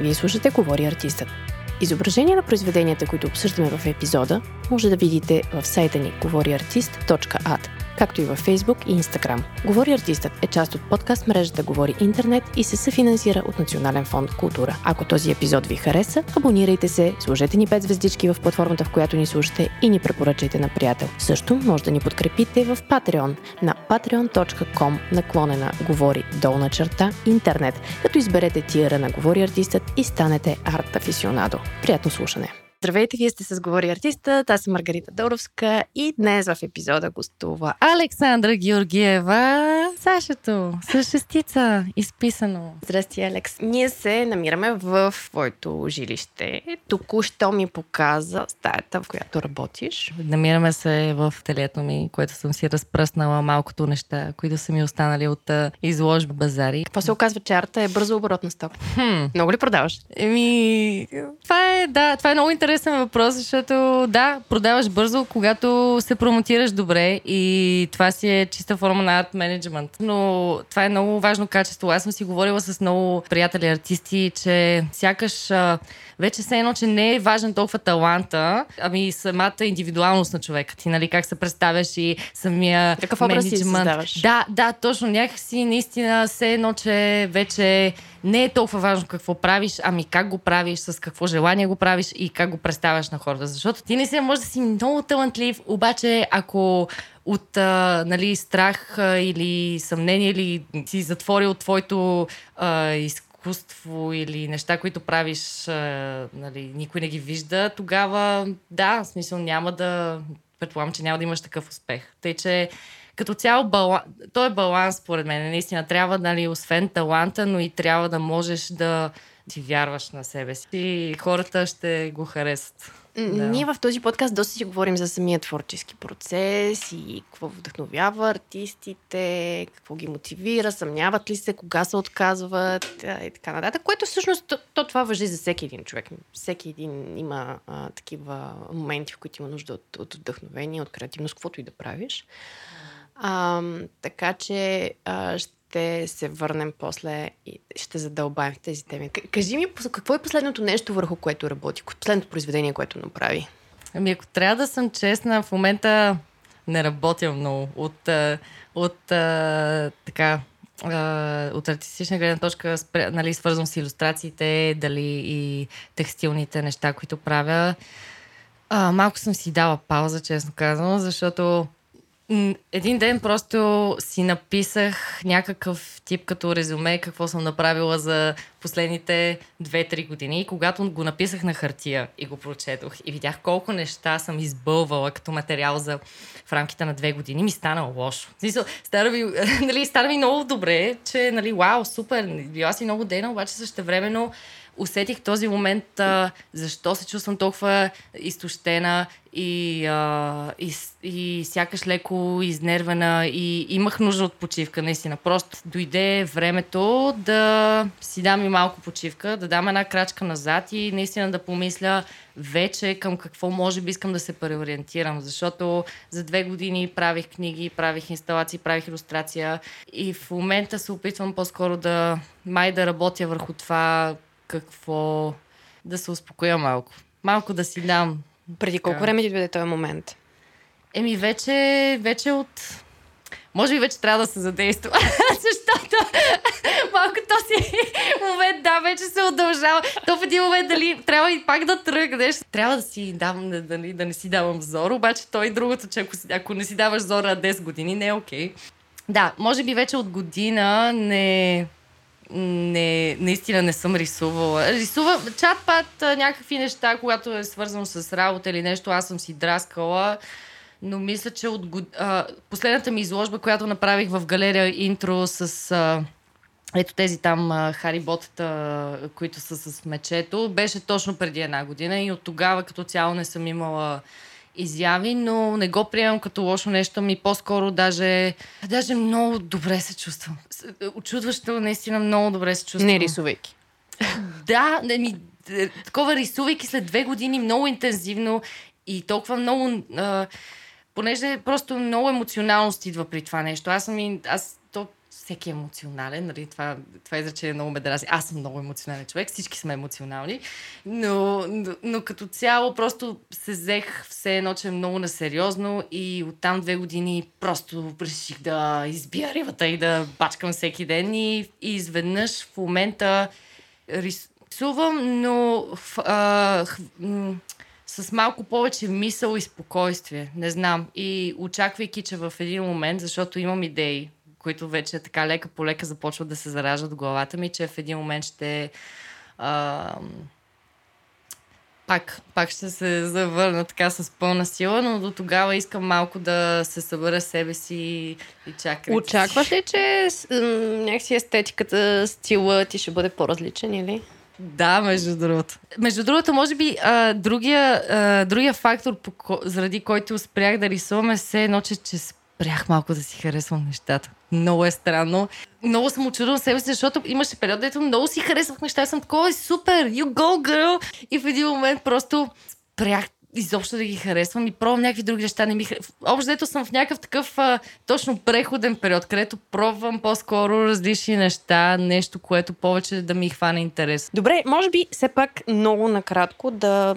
Вие слушате Говори артистът. Изображение на произведенията, които обсъждаме в епизода, може да видите в сайта ни говориартист.at както и във Facebook и Instagram. Говори артистът е част от подкаст мрежата Говори Интернет и се съфинансира от Национален фонд Култура. Ако този епизод ви хареса, абонирайте се, сложете ни 5 звездички в платформата, в която ни слушате и ни препоръчайте на приятел. Също може да ни подкрепите в Patreon на patreon.com наклонена Говори долна черта интернет, като изберете тиера на Говори артистът и станете арт афисионадо. Приятно слушане! Здравейте, вие сте с Говори артиста. Аз съм Маргарита Доровска и днес в епизода гостува Александра Георгиева. Сашето, с шестица, изписано. Здрасти, Алекс. Ние се намираме в твоето жилище. Току-що ми показа стаята, в която работиш. Намираме се в телето ми, което съм си разпръснала малкото неща, които са ми останали от изложба базари. Какво се оказва, че арта е бързо оборотна стока? Хм. Много ли продаваш? Еми, това е, да, това е много интересно интересен въпрос, защото да, продаваш бързо, когато се промотираш добре и това си е чиста форма на арт менеджмент. Но това е много важно качество. Аз съм си говорила с много приятели артисти, че сякаш вече се едно, че не е важен толкова таланта, ами самата индивидуалност на човека ти, нали, как се представяш и самия Какъв образ си създаваш? Да, да, точно. Някакси наистина се едно, че вече не е толкова важно какво правиш, ами как го правиш, с какво желание го правиш и как го представяш на хората. Защото ти не си може да си много талантлив, обаче ако от а, нали, страх а, или съмнение или си затворил твоето а, изкуство или неща, които правиш, нали, никой не ги вижда, тогава да, в смисъл няма да, предполагам, че няма да имаш такъв успех. Тъй, че като цяло баланс, то е баланс, според мен. Наистина трябва, нали, освен таланта, но и трябва да можеш да ти вярваш на себе си и хората ще го харесат. Да. Ние в този подкаст доста си говорим за самия творчески процес и какво вдъхновява артистите, какво ги мотивира, съмняват ли се, кога се отказват и така нататък, което всъщност то, то това въжи за всеки един човек. Всеки един има а, такива моменти, в които има нужда от, от вдъхновение, от креативност, каквото и да правиш. А, така че а, ще се върнем после и ще задълбаем в тези теми. Кажи ми, какво е последното нещо, върху което работи? Последното произведение, което направи? Ами, ако трябва да съм честна, в момента не работя много. От, от така, от артистична гледна точка, нали, свързвам с иллюстрациите, дали и текстилните неща, които правя. А, малко съм си дала пауза, честно казвам, защото един ден просто си написах някакъв тип като резюме, какво съм направила за последните 2-3 години. И когато го написах на хартия и го прочетох и видях колко неща съм избълвала като материал за в рамките на две години, ми стана лошо. Смисъл, стана ми, нали, стана ми много добре, че, нали, вау, супер, била си много дена, обаче също времено усетих този момент а, защо се чувствам толкова изтощена и, а, и, и сякаш леко изнервена и имах нужда от почивка, наистина. Просто дойде времето да си дам и малко почивка, да дам една крачка назад и наистина да помисля вече към какво може би искам да се преориентирам, защото за две години правих книги, правих инсталации, правих иллюстрация и в момента се опитвам по-скоро да май да работя върху това какво да се успокоя малко. Малко да си дам. Преди колко време ти дойде този момент? Еми, вече, вече от... Може би вече трябва да се задейства, защото малко този момент, да, вече се удължава. То в един момент дали трябва и пак да тръгнеш. Трябва да си дам, дали, да не си давам зор, обаче той другото, че ако, ако не си даваш зора 10 години, не е окей. Okay. Да, може би вече от година не, не, наистина не съм рисувала. Рисува чат-пат някакви неща, когато е свързано с работа или нещо, аз съм си драскала. Но мисля, че от а, последната ми изложба, която направих в галерия интро с а, ето тези там а, хариботата, които са с мечето, беше точно преди една година и от тогава като цяло не съм имала изяви, но не го приемам като лошо нещо, ми по-скоро даже, даже много добре се чувствам. Очудващо, наистина много добре се чувствам. Не рисувайки. Да, не, ми, е, такова рисувайки след две години много интензивно и толкова много... А, понеже просто много емоционалност идва при това нещо. Аз съм, аз всеки е емоционален, нали, това, това изречение много ме дрази. Аз съм много емоционален човек, всички сме емоционални, но, но, но като цяло просто се взех все едно, че е много насериозно и оттам две години просто реших да избия ривата и да бачкам всеки ден и, и изведнъж в момента рисувам, но а, в, м- с малко повече мисъл и спокойствие. Не знам. И очаквайки, че в един момент, защото имам идеи, които вече така лека по лека започват да се зараждат в главата ми, че в един момент ще а, пак, пак ще се завърна така с пълна сила, но до тогава искам малко да се събера себе си и чакам. Очакваш ли, че някакси естетиката, стила ти ще бъде по-различен или? Да, между другото. Между другото, може би а, другия, а, другия фактор, по, заради който спрях да рисувам е все едно, че, че спрях малко да си харесвам нещата. Много е странно. Много съм очудвала себе си, защото имаше период, дето много си харесвах неща. Съм такова, супер, you go, girl! И в един момент просто спрях изобщо да ги харесвам и пробвам някакви други неща. Не ми... Общо дето съм в някакъв такъв а, точно преходен период, където пробвам по-скоро различни неща, нещо, което повече да ми хване интерес. Добре, може би все пак много накратко да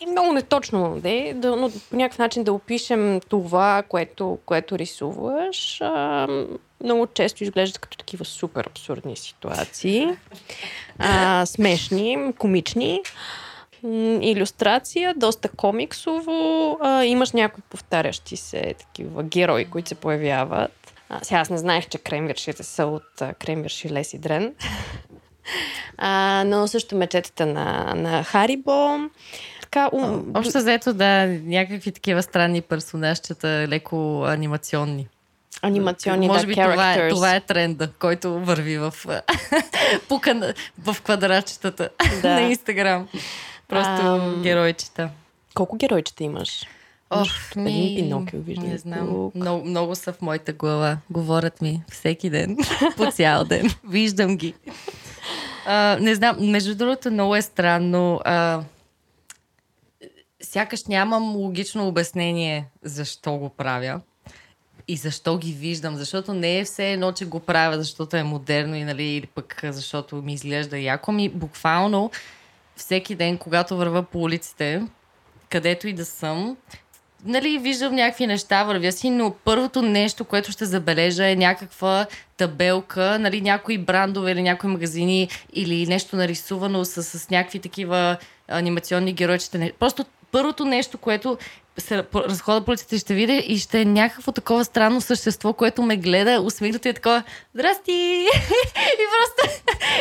и много неточно, де, да, но по някакъв начин да опишем това, което, което рисуваш. А, много често изглеждат като такива супер абсурдни ситуации. А, смешни, комични иллюстрация, доста комиксово. А, имаш някои повтарящи се такива герои, които се появяват. А, сега аз не знаех, че кремвиршите са от а, кремвирши Леси Дрен. а, но също мечетата на, на Харибо. Така, ум... Общо заето, да, някакви такива странни персонажчета, леко анимационни. Анимационни, Може да, би това е, това е тренда, който върви в, пука, в квадратчетата да. на Инстаграм. Просто Ам... геройчета. Колко геройчета имаш? Ох, ми... Един Пинокио виждам. Не знам. Много, много са в моята глава. Говорят ми всеки ден. по цял ден. Виждам ги. А, не знам. Между другото, много е странно. А, сякаш нямам логично обяснение защо го правя и защо ги виждам. Защото не е все едно, че го правя, защото е модерно и нали, или пък защото ми изглежда яко. Ми буквално всеки ден, когато върва по улиците, където и да съм, нали, виждам някакви неща, вървя си, но първото нещо, което ще забележа е някаква табелка, нали, някои брандове или някои магазини или нещо нарисувано с, с някакви такива анимационни геройчета. Просто първото нещо, което се разхода по улицата и ще видя и ще е някакво такова странно същество, което ме гледа, усмихнато и е такова Здрасти! и просто,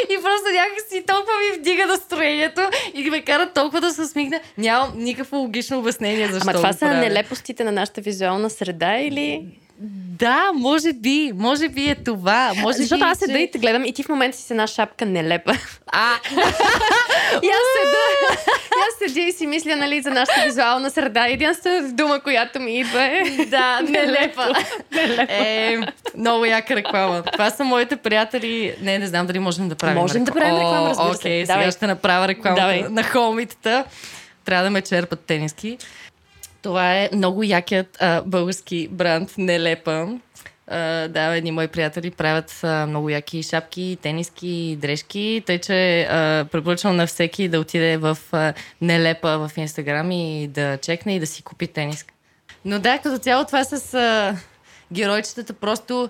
и просто някакси толкова ми вдига настроението и ме кара толкова да се усмихна. Нямам никакво логично обяснение защо Ама това са нелепостите на нашата визуална среда или... Да, може би, може би е това. Може Защото би, аз седа че... и те гледам и ти в момента си с една шапка нелепа. А! и аз седа, и аз седя и си мисля, нали, за нашата визуална среда. Единствената дума, която ми идва е... Да, нелепа. нелепа. Е, много яка реклама. Това са моите приятели. Не, не знам дали можем да правим Можем реклама. да правим реклама, разбира се. Окей, сега ще направя реклама на холмитата. Трябва да ме черпат тениски. Това е много якият а, български бранд Нелепа. Uh, да, едни мои приятели правят uh, много яки шапки, тениски, дрежки, тъй че uh, препоръчвам на всеки да отиде в uh, Нелепа в Инстаграм и да чекне и да си купи тениска. Но да, като цяло това с uh, геройчетата просто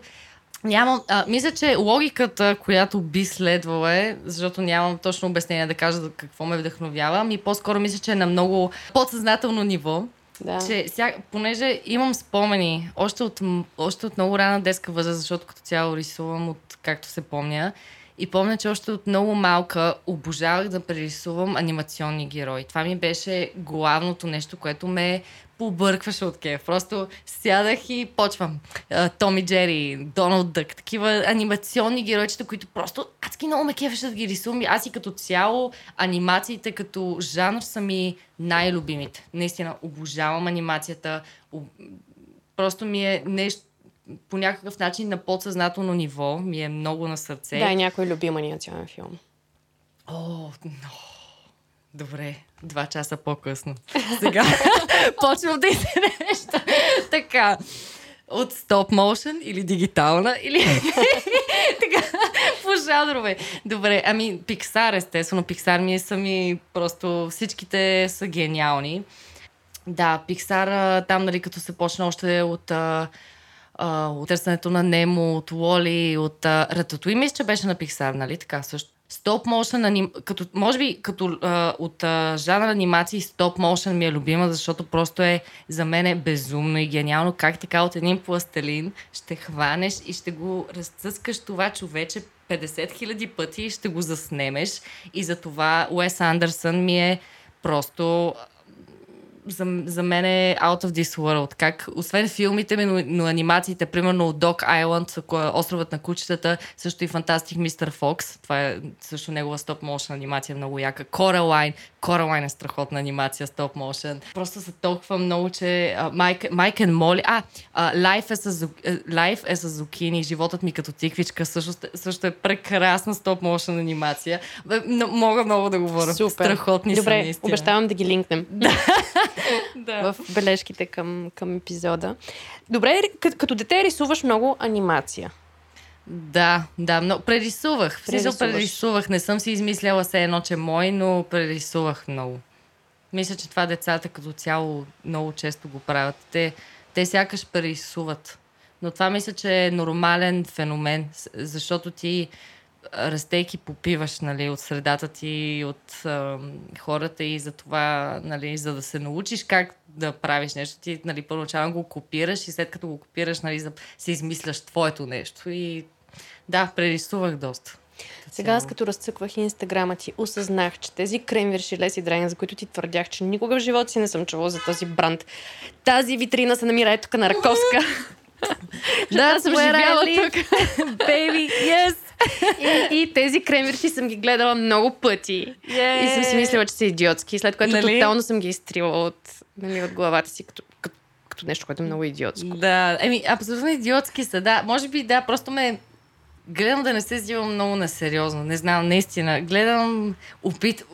Нямам. А, мисля, че логиката, която би следвала е, защото нямам точно обяснение да кажа какво ме вдъхновява, ми по-скоро мисля, че е на много подсъзнателно ниво. Да. Че, ся, понеже имам спомени още от, още от много рана детска възраст, защото като цяло рисувам от както се помня. И помня, че още от много малка обожавах да прерисувам анимационни герои. Това ми беше главното нещо, което ме побъркваше от кеф. Просто сядах и почвам. Томи Джери, Доналд Дък, такива анимационни геройчета, които просто адски много ме кефеше да ги рисувам. Аз и като цяло анимациите като жанр са ми най-любимите. Наистина, обожавам анимацията. Просто ми е нещо по някакъв начин на подсъзнателно ниво ми е много на сърце. Да, някой любим анимационен филм. О, но... Добре, два часа по-късно. Сега почвам да изреща. така. от стоп моушен или дигитална, или така, по жанрове. Добре, ами Пиксар, естествено, Пиксар ми е сами, просто всичките са гениални. Да, Пиксар, там, нали, като се почна още от а, а, от търсенето на Немо, от Уоли, от Рататуи, мисля, че беше на Пиксар, нали, така също. Стоп мошен, аним... като, може би като а, от а, жанр анимации стоп мошен ми е любима, защото просто е за мен е безумно и гениално как така от един пластелин ще хванеш и ще го разцъскаш това човече 50 хиляди пъти и ще го заснемеш. И за това Уес Андерсън ми е просто за, за мен е out of this world. Как, освен филмите ми, но, но анимациите, примерно Dog Island, островът на кучетата, също и Fantastic Mr. Fox, това е също негова стоп моушен анимация, много яка. Coraline, Coraline е страхотна анимация, стоп моушен. Просто са толкова много, че Майк и Моли, а, uh, Life, е с, uh, Life е с зукини, животът ми като тиквичка, също, също е прекрасна стоп моушен анимация. Мога много да говоря. Супер. Страхотни Добре, са наистина. обещавам да ги линкнем. да. В бележките към, към епизода. Добре, като, като дете рисуваш много анимация. Да, да, но прерисувах. Прерисуваш. прерисувах. Не съм си измисляла се едно, че мой, но прерисувах много. Мисля, че това децата като цяло много често го правят. Те, те сякаш прерисуват. Но това мисля, че е нормален феномен, защото ти растейки попиваш нали, от средата ти, от а, хората и за това, нали, за да се научиш как да правиш нещо, ти нали, първоначално го копираш и след като го копираш, нали, си измисляш твоето нещо. И да, прерисувах доста. Сега аз като разцъквах инстаграма ти, осъзнах, че тези кремвирши леси драйна, за които ти твърдях, че никога в живота си не съм чувала за този бранд. Тази витрина се намира ето на Раковска. да, съм живяла тук. Baby, yes! и, и тези кремвирши съм ги гледала много пъти. Yeah. И съм си мислила, че са идиотски. След което нали? тотално съм ги изтрила от, нали, от главата си, като, като, като нещо, което е много идиотско. Да, еми, абсолютно идиотски са, да. Може би, да, просто ме гледам да не се взимам много на сериозно. Не знам, наистина. Гледам, опит,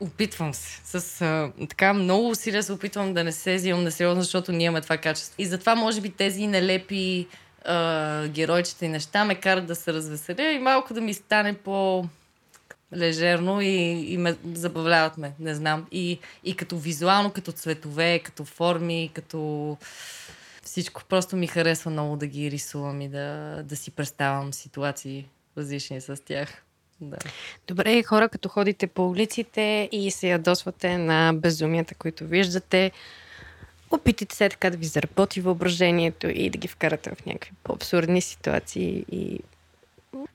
опитвам се. С а, така много усилия се опитвам да не се взимам на сериозно, защото ние имаме това качество. И затова, може би, тези нелепи а, геройчета и неща ме карат да се развеселя и малко да ми стане по лежерно и, и ме забавляват ме, не знам. И, и като визуално, като цветове, като форми, като всичко. Просто ми харесва много да ги рисувам и да, да си представям ситуации различни с тях. Да. Добре, хора, като ходите по улиците и се ядосвате на безумията, които виждате, опитайте се така да ви заработи въображението и да ги вкарате в някакви по-абсурдни ситуации и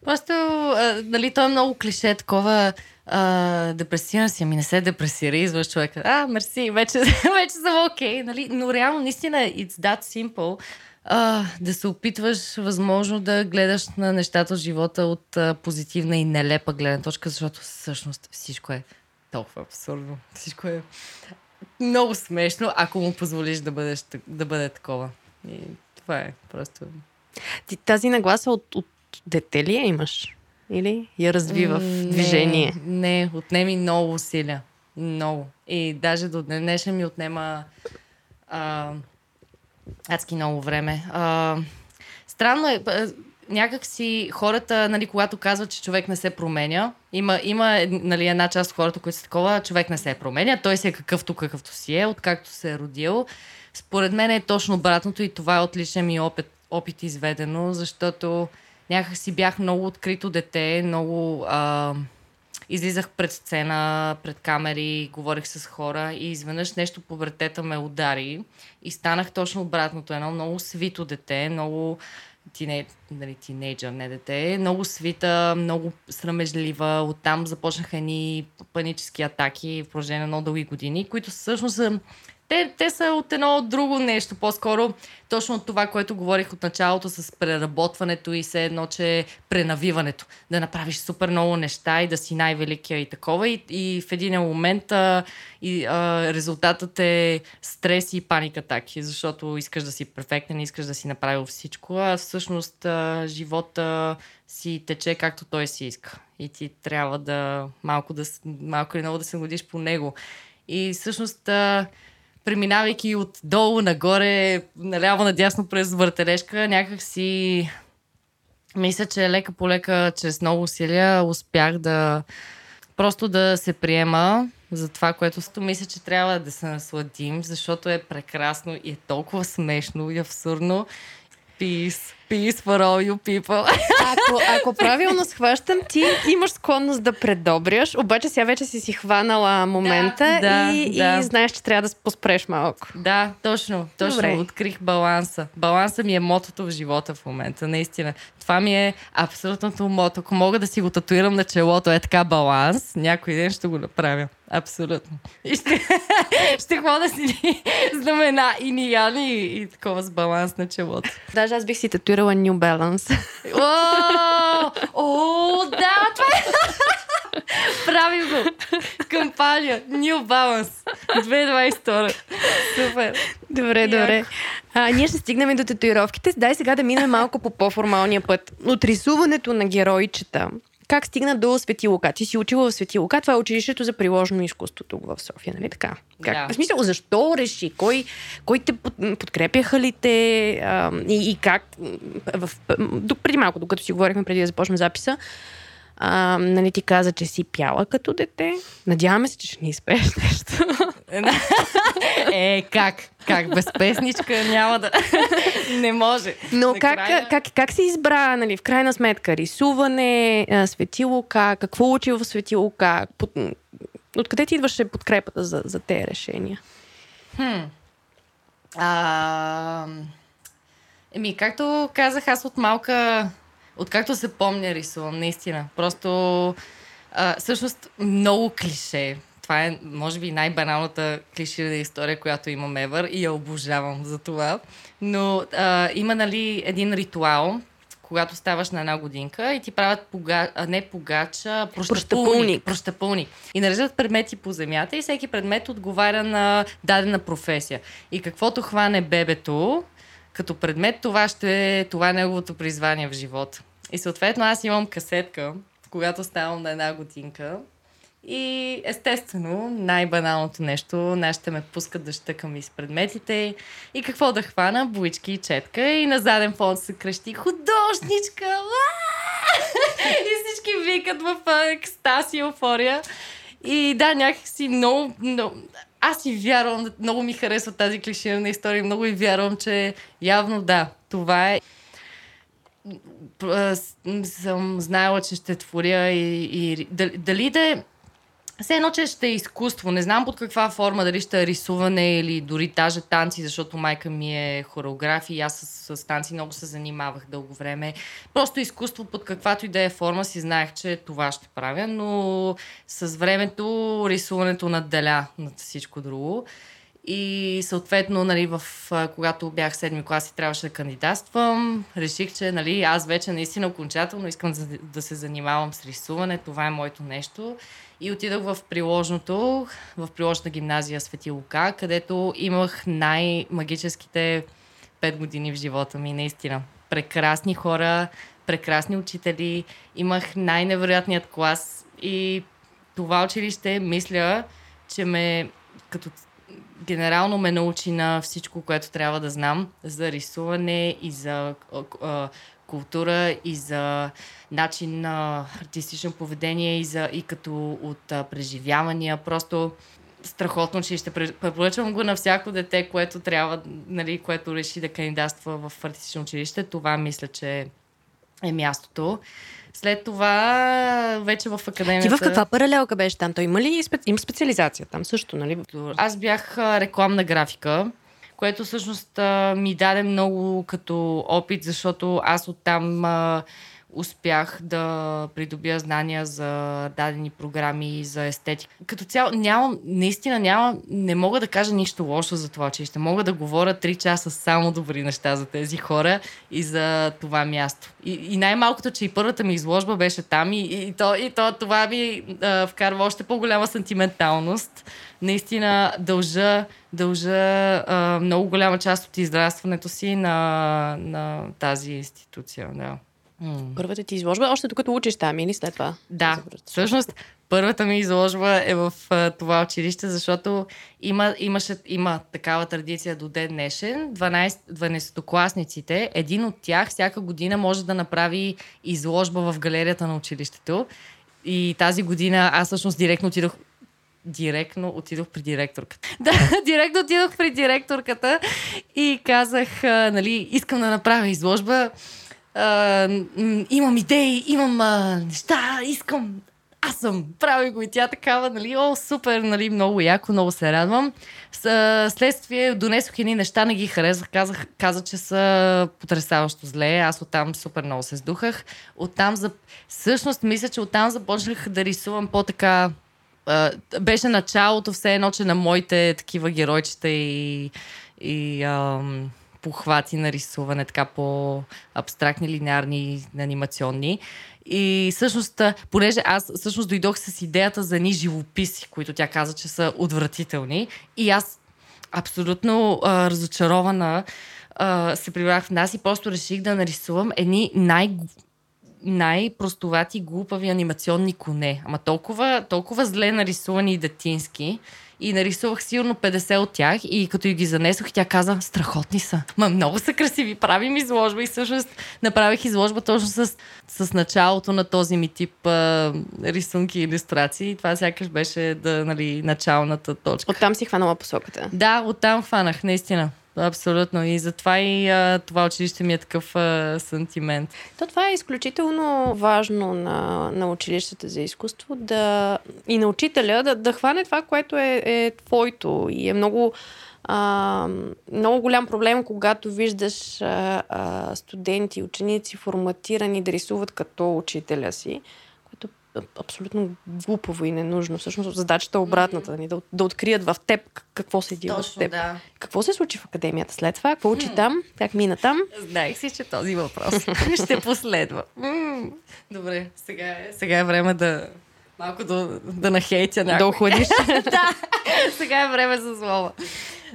Просто, а, нали, то е много клише, такова а, депресиран си, ами не се депресира, извъж човека. А, мерси, вече, вече съм окей, okay, нали? Но реално, наистина, it's that simple. А, да се опитваш, възможно, да гледаш на нещата в живота от а, позитивна и нелепа гледна точка, защото всъщност всичко е толкова абсурдно. Всичко е много смешно, ако му позволиш да, бъдеш, да бъде такова. И това е просто... Ти тази нагласа от, от дете ли я имаш? Или я развива в движение? Не, не отнеми много усилия. Много. И даже до днешен ми отнема а, адски много време. А, странно е, някак си хората, нали, когато казват, че човек не се променя, има, има нали, една част от хората, които са такова, човек не се променя, той си е какъвто какъвто си е, откакто се е родил. Според мен е точно обратното и това е отличен ми опит, опит изведено, защото някак си бях много открито дете, много... А, излизах пред сцена, пред камери, говорих с хора и изведнъж нещо по вратета ме удари и станах точно обратното. Едно много свито дете, много нали, тинейджър, не дете, много свита, много срамежлива. Оттам започнаха едни панически атаки в продължение на много дълги години, които всъщност са те, те са от едно от друго нещо. По-скоро точно от това, което говорих от началото с преработването и се едно, че пренавиването. Да направиш супер много неща и да си най-великия и такова. И, и в един момент а, и, а, резултатът е стрес и паника атаки, защото искаш да си перфектен, искаш да си направил всичко, а всъщност а, живота си тече както той си иска. И ти трябва да малко, да, малко или много да се годиш по него. И всъщност а, преминавайки от долу нагоре, наляво надясно през въртележка, някак си мисля, че лека по лека, чрез много усилия, успях да просто да се приема за това, което мисля, че трябва да се насладим, защото е прекрасно и е толкова смешно и абсурдно. Peace. Peace for all you people. Ако, ако правилно схващам, ти имаш склонност да предобряш, обаче сега вече си си хванала момента да, и, да. и знаеш, че трябва да поспреш малко. Да, точно. Точно Добре. открих баланса. Баланса ми е мотото в живота в момента, наистина. Това ми е абсолютното мото. Ако мога да си го татуирам на челото, е така баланс, някой ден ще го направя. Абсолютно. И ще, ще ходя си знамена и нияни и, и такова с баланс на челото. Даже аз бих си татуирала New Balance. О, о, да, това е. Правим го. Кампания. New Balance. 2022. Супер. Добре, Яко. добре. А, ние ще стигнем и до татуировките. Дай сега да минем малко по по-формалния път. От рисуването на геройчета, как стигна до Свети Лука? Ти си учила в Свети Лука, това е училището за приложено изкуство тук в София, нали така? Как? Да. В смисъл, защо реши? Кой, кой те под, подкрепяха ли те? А, и, и как? В, до, преди малко, докато си говорихме, преди да започнем записа, а, нали ти каза, че си пяла като дете. Надяваме се, че ще ни изпееш нещо. Е, как? Как? Без песничка няма да... Не може. Но Накрая- как, как, как се избра, нали, в крайна сметка, рисуване, а, Свети Лука, какво учи в Свети Лука? Под... Откъде ти идваше подкрепата за, за тези решения? Хм. А, еми, както казах, аз от малка, откакто се помня, рисувам, наистина. Просто, а, всъщност, много клише. Това е, може би, най-баналната клиширана история, която имам ever и я обожавам за това. Но а, има, нали, един ритуал, когато ставаш на една годинка и ти правят пога... а, не погача, прощапулник. прощапулник. И нареждат предмети по земята и всеки предмет отговаря на дадена професия. И каквото хване бебето като предмет, това ще е, това е неговото призвание в живота. И съответно аз имам касетка, когато ставам на една годинка. И естествено, най-баналното нещо, нашите ме пускат да щъкам из предметите. И какво да хвана? Буички и четка. И на заден фон се крещи художничка! И всички викат в екстаз и еуфория. И да, някакси много, много... Аз си вярвам, много ми харесва тази клиширана история, много и вярвам, че явно да, това е съм знаела, че ще творя и, и дали, дали да е все едно, че ще е изкуство. Не знам под каква форма, дали ще е рисуване или дори даже танци, защото майка ми е хореограф и аз с, с танци много се занимавах дълго време. Просто изкуство под каквато и да е форма си знаех, че това ще правя, но с времето рисуването надделя над всичко друго. И съответно, нали, в, когато бях седми клас и трябваше да кандидатствам, реших, че нали, аз вече наистина окончателно искам да, да се занимавам с рисуване. Това е моето нещо. И отидох в приложното, в приложна гимназия Свети Лука, където имах най-магическите пет години в живота ми, наистина. Прекрасни хора, прекрасни учители, имах най-невероятният клас и това училище, мисля, че ме като генерално ме научи на всичко, което трябва да знам за рисуване и за а, култура и за начин на артистично поведение и, за, и като от а, преживявания. Просто страхотно училище. Пре- Препоръчвам го на всяко дете, което трябва, нали, което реши да кандидатства в артистично училище. Това мисля, че е мястото. След това вече в Ти академията... в каква паралелка беше там? Той има ли спе... има специализация там също, нали? Аз бях рекламна графика, което всъщност ми даде много като опит, защото аз оттам успях да придобия знания за дадени програми, за естетика. Като цяло, нямам, наистина нямам, не мога да кажа нищо лошо за това училище. Мога да говоря три часа само добри неща за тези хора и за това място. И, и най-малкото, че и първата ми изложба беше там и, и, то, и то, това ми а, вкарва още по-голяма сантименталност. Наистина дължа, дължа а, много голяма част от израстването си на, на тази институция. Да. Mm. Първата ти изложба, още докато учиш там или след това? Да, всъщност първата ми изложба е в а, това училище, защото има, имаше, има такава традиция до ден днешен. 12, 12-класниците, един от тях всяка година може да направи изложба в галерията на училището. И тази година аз всъщност директно отидох директно отидох при директорката. Да, директно отидох при директорката и казах, а, нали, искам да направя изложба. А, имам идеи, имам а, неща, искам аз съм, прави го и тя такава, нали, о, супер, нали, много яко, много се радвам. Следствие донесох едни неща, не ги харесах, казах, каза, че са потрясаващо зле, аз оттам супер много се сдухах. Оттам, за... всъщност, мисля, че оттам започнах да рисувам по-така беше началото все едно, че на моите такива геройчета и, и ам, похвати на рисуване, така по-абстрактни, линеарни, анимационни. И всъщност, понеже аз всъщност дойдох с идеята за ни живописи, които тя каза, че са отвратителни. И аз абсолютно а, разочарована а, се прибрах в нас и просто реших да нарисувам едни най- най-простовати, глупави анимационни коне. Ама толкова, толкова зле нарисувани и детински. И нарисувах сигурно 50 от тях и като ги занесох, тя каза, страхотни са. Ма много са красиви, правим изложба и всъщност направих изложба точно с, с началото на този ми тип а, рисунки и иллюстрации. И това сякаш беше да, нали, началната точка. Оттам си хванала посоката. Да, оттам хванах, наистина. Абсолютно. И затова и а, това училище ми е такъв а, сантимент. То това е изключително важно на, на училищата за изкуство да, и на учителя да, да хване това, което е, е твоето. И е много, а, много голям проблем, когато виждаш а, а, студенти, ученици форматирани да рисуват като учителя си абсолютно глупаво и ненужно. Всъщност задачата е обратната, mm-hmm. да, да открият в теб какво се дива в теб. Да. Какво се случи в академията след това? Какво учи mm. там? Как мина там? Знаех си, че този въпрос ще последва. Mm. Добре, сега е, сега е време да малко да, да нахейтя някой. Да охладиш. да, сега е време за слово.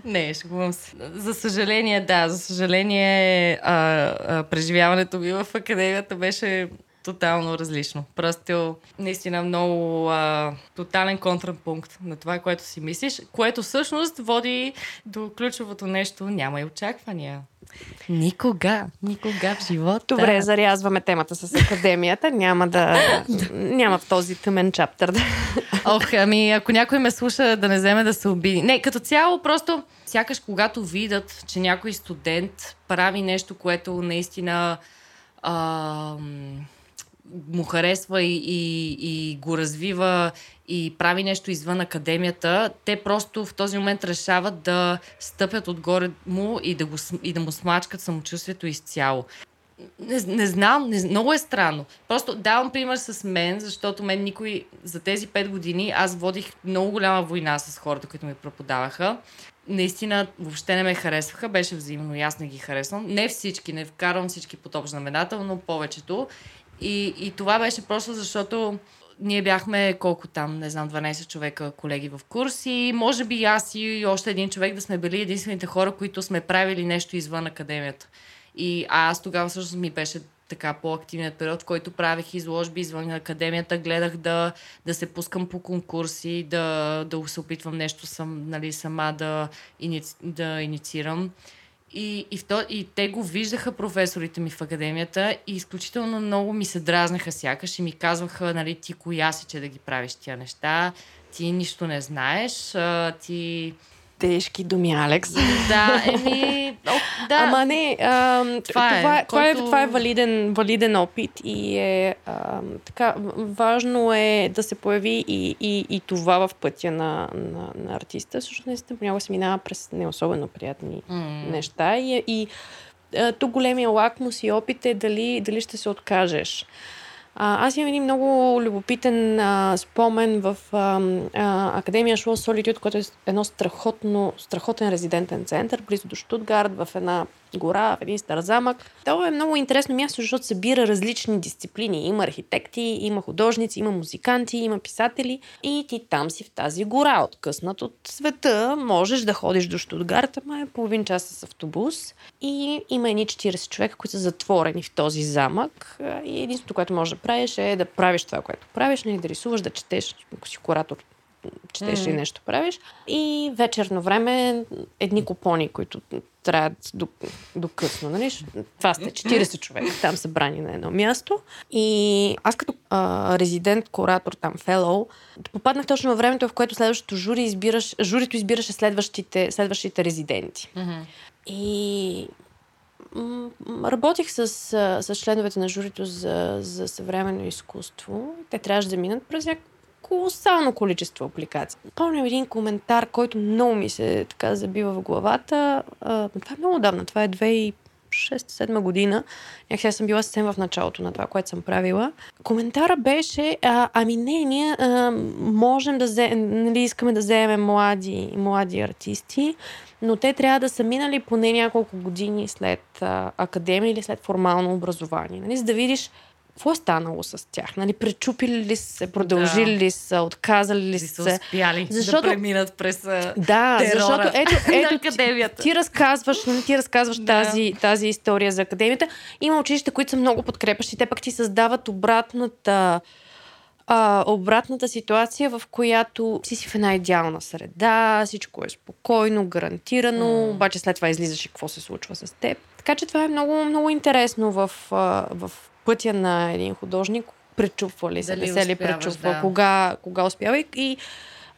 Не, шегувам се. За съжаление, да, за съжаление а, а, преживяването ми в академията беше тотално различно. Просто наистина много а, тотален контрапункт на това, което си мислиш, което всъщност води до ключовото нещо няма и очаквания. Никога, никога в живота. Добре, зарязваме темата с академията. Няма да... няма в този тъмен чаптър. Ох, ами ако някой ме слуша да не вземе да се обиди. Не, като цяло просто сякаш когато видят, че някой студент прави нещо, което наистина а, му харесва и, и, и го развива и прави нещо извън академията, те просто в този момент решават да стъпят отгоре му и да, го, и да му смачкат самочувствието изцяло. Не, не знам, не, много е странно. Просто давам пример с мен, защото мен никой за тези 5 години аз водих много голяма война с хората, които ми преподаваха. Наистина въобще не ме харесваха, беше взаимно и аз не ги харесвам. Не всички, не вкарвам всички под общ знаменател, но повечето. И, и това беше просто защото ние бяхме колко там, не знам, 12 човека колеги в курс и може би аз и още един човек да сме били единствените хора, които сме правили нещо извън академията. И аз тогава всъщност ми беше така по-активният период, в който правих изложби извън академията, гледах да, да се пускам по конкурси, да, да се опитвам нещо сам, нали, сама да, иници, да инициирам. И, и, в то, и те го виждаха професорите ми в академията и изключително много ми се дразнаха сякаш и ми казваха, нали, ти коя си, че да ги правиш тия неща, ти нищо не знаеш, ти тежки думи, Алекс. Да, еми... О, да. Ама не, а, това, е, това, е, това, е, това е валиден, валиден опит и е а, така, важно е да се появи и, и, и това в пътя на, на, на артиста. Също наистина понякога се минава през не особено приятни mm. неща и, и тук големия лакмус и опит е дали, дали ще се откажеш. Аз имам един много любопитен а, спомен в а, а, Академия Шуа Солитюд, който е едно страхотно, страхотен резидентен център, близо до Штутгарт, в една гора, в един стар замък. Това е много интересно място, защото събира различни дисциплини. Има архитекти, има художници, има музиканти, има писатели. И ти там си в тази гора, откъснат от света. Можеш да ходиш до Штутгарт, ама е половин час с автобус. И има едни 40 човека, които са затворени в този замък. И единството, което можеш да правиш е да правиш това, което правиш, нали, да рисуваш, да четеш, ако си куратор четеш mm. и нещо правиш. И вечерно време едни купони, които траят до, до късно. Нали? Това сте 40 човека там събрани на едно място. И аз като а, резидент, куратор, там, фелоу, попаднах точно във времето, в което следващото жури избираш, журито избираше следващите, следващите резиденти. Mm-hmm. И работих с, с членовете на журито за, за съвременно изкуство. Те трябваше да минат през някакво колосално количество апликации. Помням един коментар, който много ми се така забива в главата. А, това е много давна, това е 2006-2007 година. Някак съм била съвсем в началото на това, което съм правила. Коментара беше, а, ами не, ние а, можем да вземем, нали, искаме да вземем млади, млади артисти, но те трябва да са минали поне няколко години след а, академия или след формално образование. Нали, за да видиш какво е станало с тях? Нали, пречупили ли се, продължили да. ли са, отказали ли са? се? успяли защото... да преминат през Да, терора защото ето, ето академията. Ти, ти разказваш, нали, ти разказваш да. тази, тази история за академията. Има училища, които са много подкрепащи. Те пък ти създават обратната а, обратната ситуация, в която си си в една идеална среда, всичко е спокойно, гарантирано, mm. обаче след това излизаш и какво се случва с теб. Така че това е много, много интересно в, в пътя на един художник, пречупва ли се, не се ли пречупва, да. кога, кога успява и, и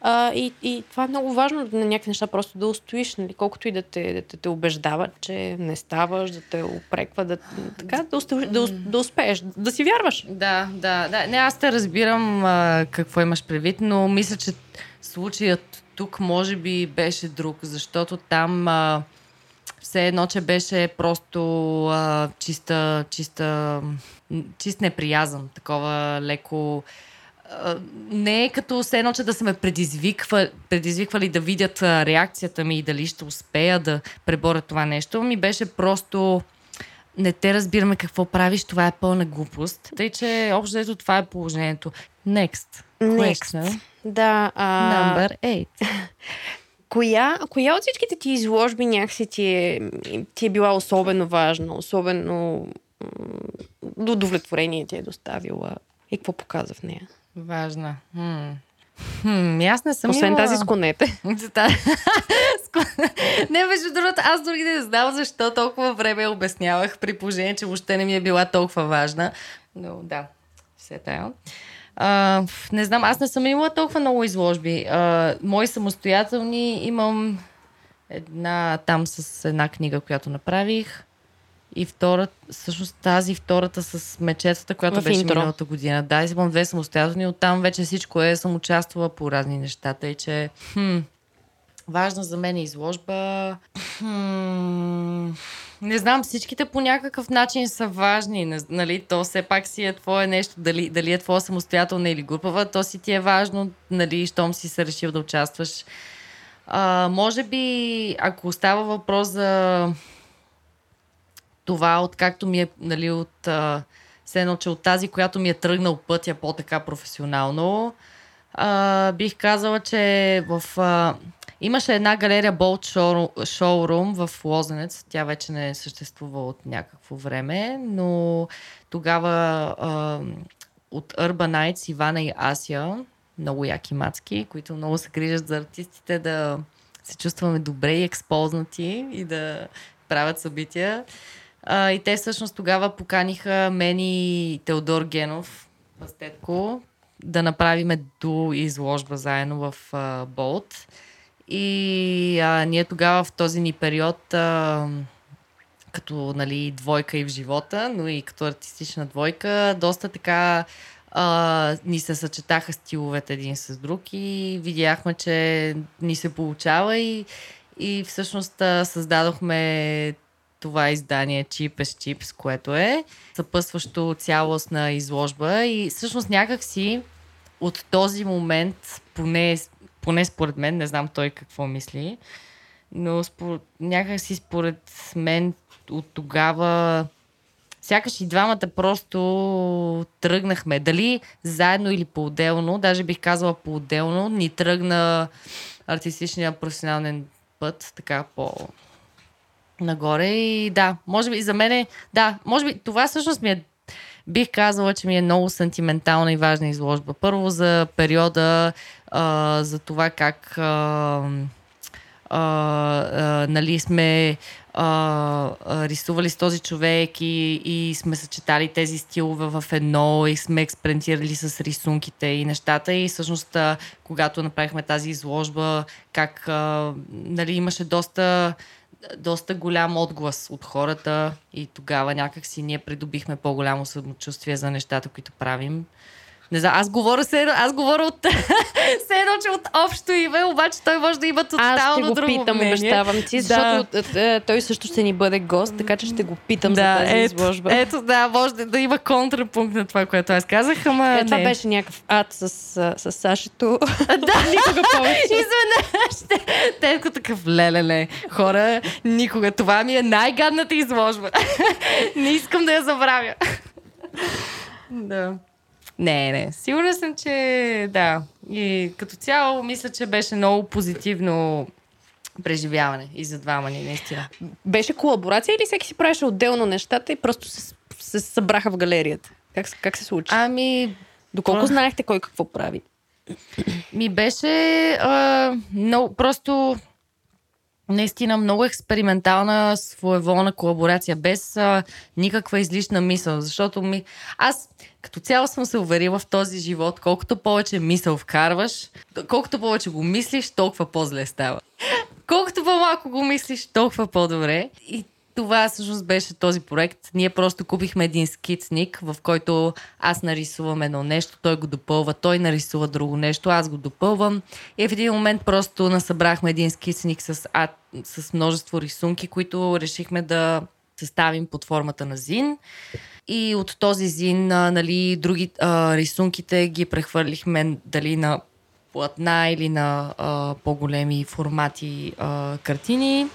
а, и, и това е много важно на някакви неща просто да устоиш, нали, колкото и да те, да те, те убеждават, че не ставаш, да те опреква, да, така, да, устоиш, да, да успееш, да си вярваш. Да, да, да. Не, аз те разбирам а, какво имаш предвид, но мисля, че случаят тук може би беше друг, защото там а, все едно, че беше просто а, чиста, чиста, чист неприязъм, такова леко не е като все едно, че да са ме предизвиква, предизвиквали да видят реакцията ми и дали ще успея да преборя това нещо. Ми беше просто не те разбираме какво правиш, това е пълна глупост. Тъй, че общо ето това е положението. Next. Next. Да. А... Number 8. Коя, коя от всичките ти изложби някакси ти е, ти е била особено важна, особено до удовлетворение ти е доставила и какво показва в нея? Важна. Хм. Хм, аз не съм Освен имала... тази с конете. не, между другото, аз дори не знам защо толкова време обяснявах, при положение, че въобще не ми е била толкова важна. Но да, все тая. А, не знам, аз не съм имала толкова много изложби. А, мои самостоятелни имам една там с една книга, която направих. И втората, всъщност тази втората с мечетата, която в беше интро. миналата година. Да, имам две самостоятелни. Оттам вече всичко е, съм участвала по разни неща. Тъй, че хм, важна за мен е изложба. Хм, не знам, всичките по някакъв начин са важни. Нали? То все пак си е твое нещо, дали, дали е твоя самостоятелна или групова, то си ти е важно, нали, щом си се решил да участваш. А, може би, ако става въпрос за това, откакто ми е, нали, от все едно, че от тази, която ми е тръгнал пътя по-така професионално, а, бих казала, че в... А, имаше една галерия Bolt Showroom в Лозенец. Тя вече не съществува от някакво време, но тогава а, от Urbanites, Ивана и Асия, много яки мацки, които много се грижат за артистите да се чувстваме добре и експознати и да правят събития. А, и те всъщност тогава поканиха мен и Теодор Генов, Пастетко, да направим до изложба заедно в а, Болт. И а, ние тогава в този ни период, а, като нали, двойка и в живота, но и като артистична двойка, доста така а, ни се съчетаха стиловете един с друг и видяхме, че ни се получава и, и всъщност а, създадохме това издание Cheap as Chips, което е съпъсващо цялостна изложба и всъщност някакси от този момент, поне, поне според мен, не знам той какво мисли, но спор... някакси според мен от тогава сякаш и двамата просто тръгнахме. Дали заедно или по-отделно, даже бих казала по-отделно, ни тръгна артистичния професионален път, така по нагоре и да, може би за мен е, да, може би това всъщност ми е бих казала, че ми е много сантиментална и важна изложба. Първо за периода, а, за това как а, а, а, нали сме а, а, рисували с този човек и, и сме съчетали тези стилове в едно и сме експериментирали с рисунките и нещата и всъщност а, когато направихме тази изложба, как а, нали, имаше доста доста голям отглас от хората и тогава някак си ние придобихме по-голямо самочувствие за нещата, които правим. Не знам, аз говоря се, аз говоря от се едно, че от общо име, обаче той може да има тотално друго Аз ще го питам, мнение. обещавам ти, защото да. Е, той също ще ни бъде гост, така че ще го питам да, за тази ето, изложба. Ето, да, може да, да има контрапункт на това, което аз казах, ама е, това не. беше някакъв ад с, с Сашето. да, никога повече. Изведнъж Тетко такъв, лелеле, хора, никога. Това ми е най-гадната изложба. не искам да я забравя. да. Не, не. Сигурна съм, че да. И като цяло мисля, че беше много позитивно преживяване и за двама ни, наистина. Беше колаборация или всеки си правеше отделно нещата и просто се, се събраха в галерията? Как, как се случи? Ами, Доколко знаехте кой какво прави? ми беше а, много, просто наистина много експериментална, своеволна колаборация, без а, никаква излишна мисъл, защото ми... Аз като цяло съм се уверила в този живот, колкото повече мисъл вкарваш, колкото повече го мислиш, толкова по-зле става. Колкото по-малко го мислиш, толкова по-добре. И това всъщност беше този проект. Ние просто купихме един скицник, в който аз нарисувам едно нещо, той го допълва, той нарисува друго нещо, аз го допълвам. И в един момент просто насъбрахме един скицник с, а, с множество рисунки, които решихме да съставим под формата на зин. И от този зин, а, нали, други а, рисунките ги прехвърлихме дали на платна или на а, по-големи формати а, картини.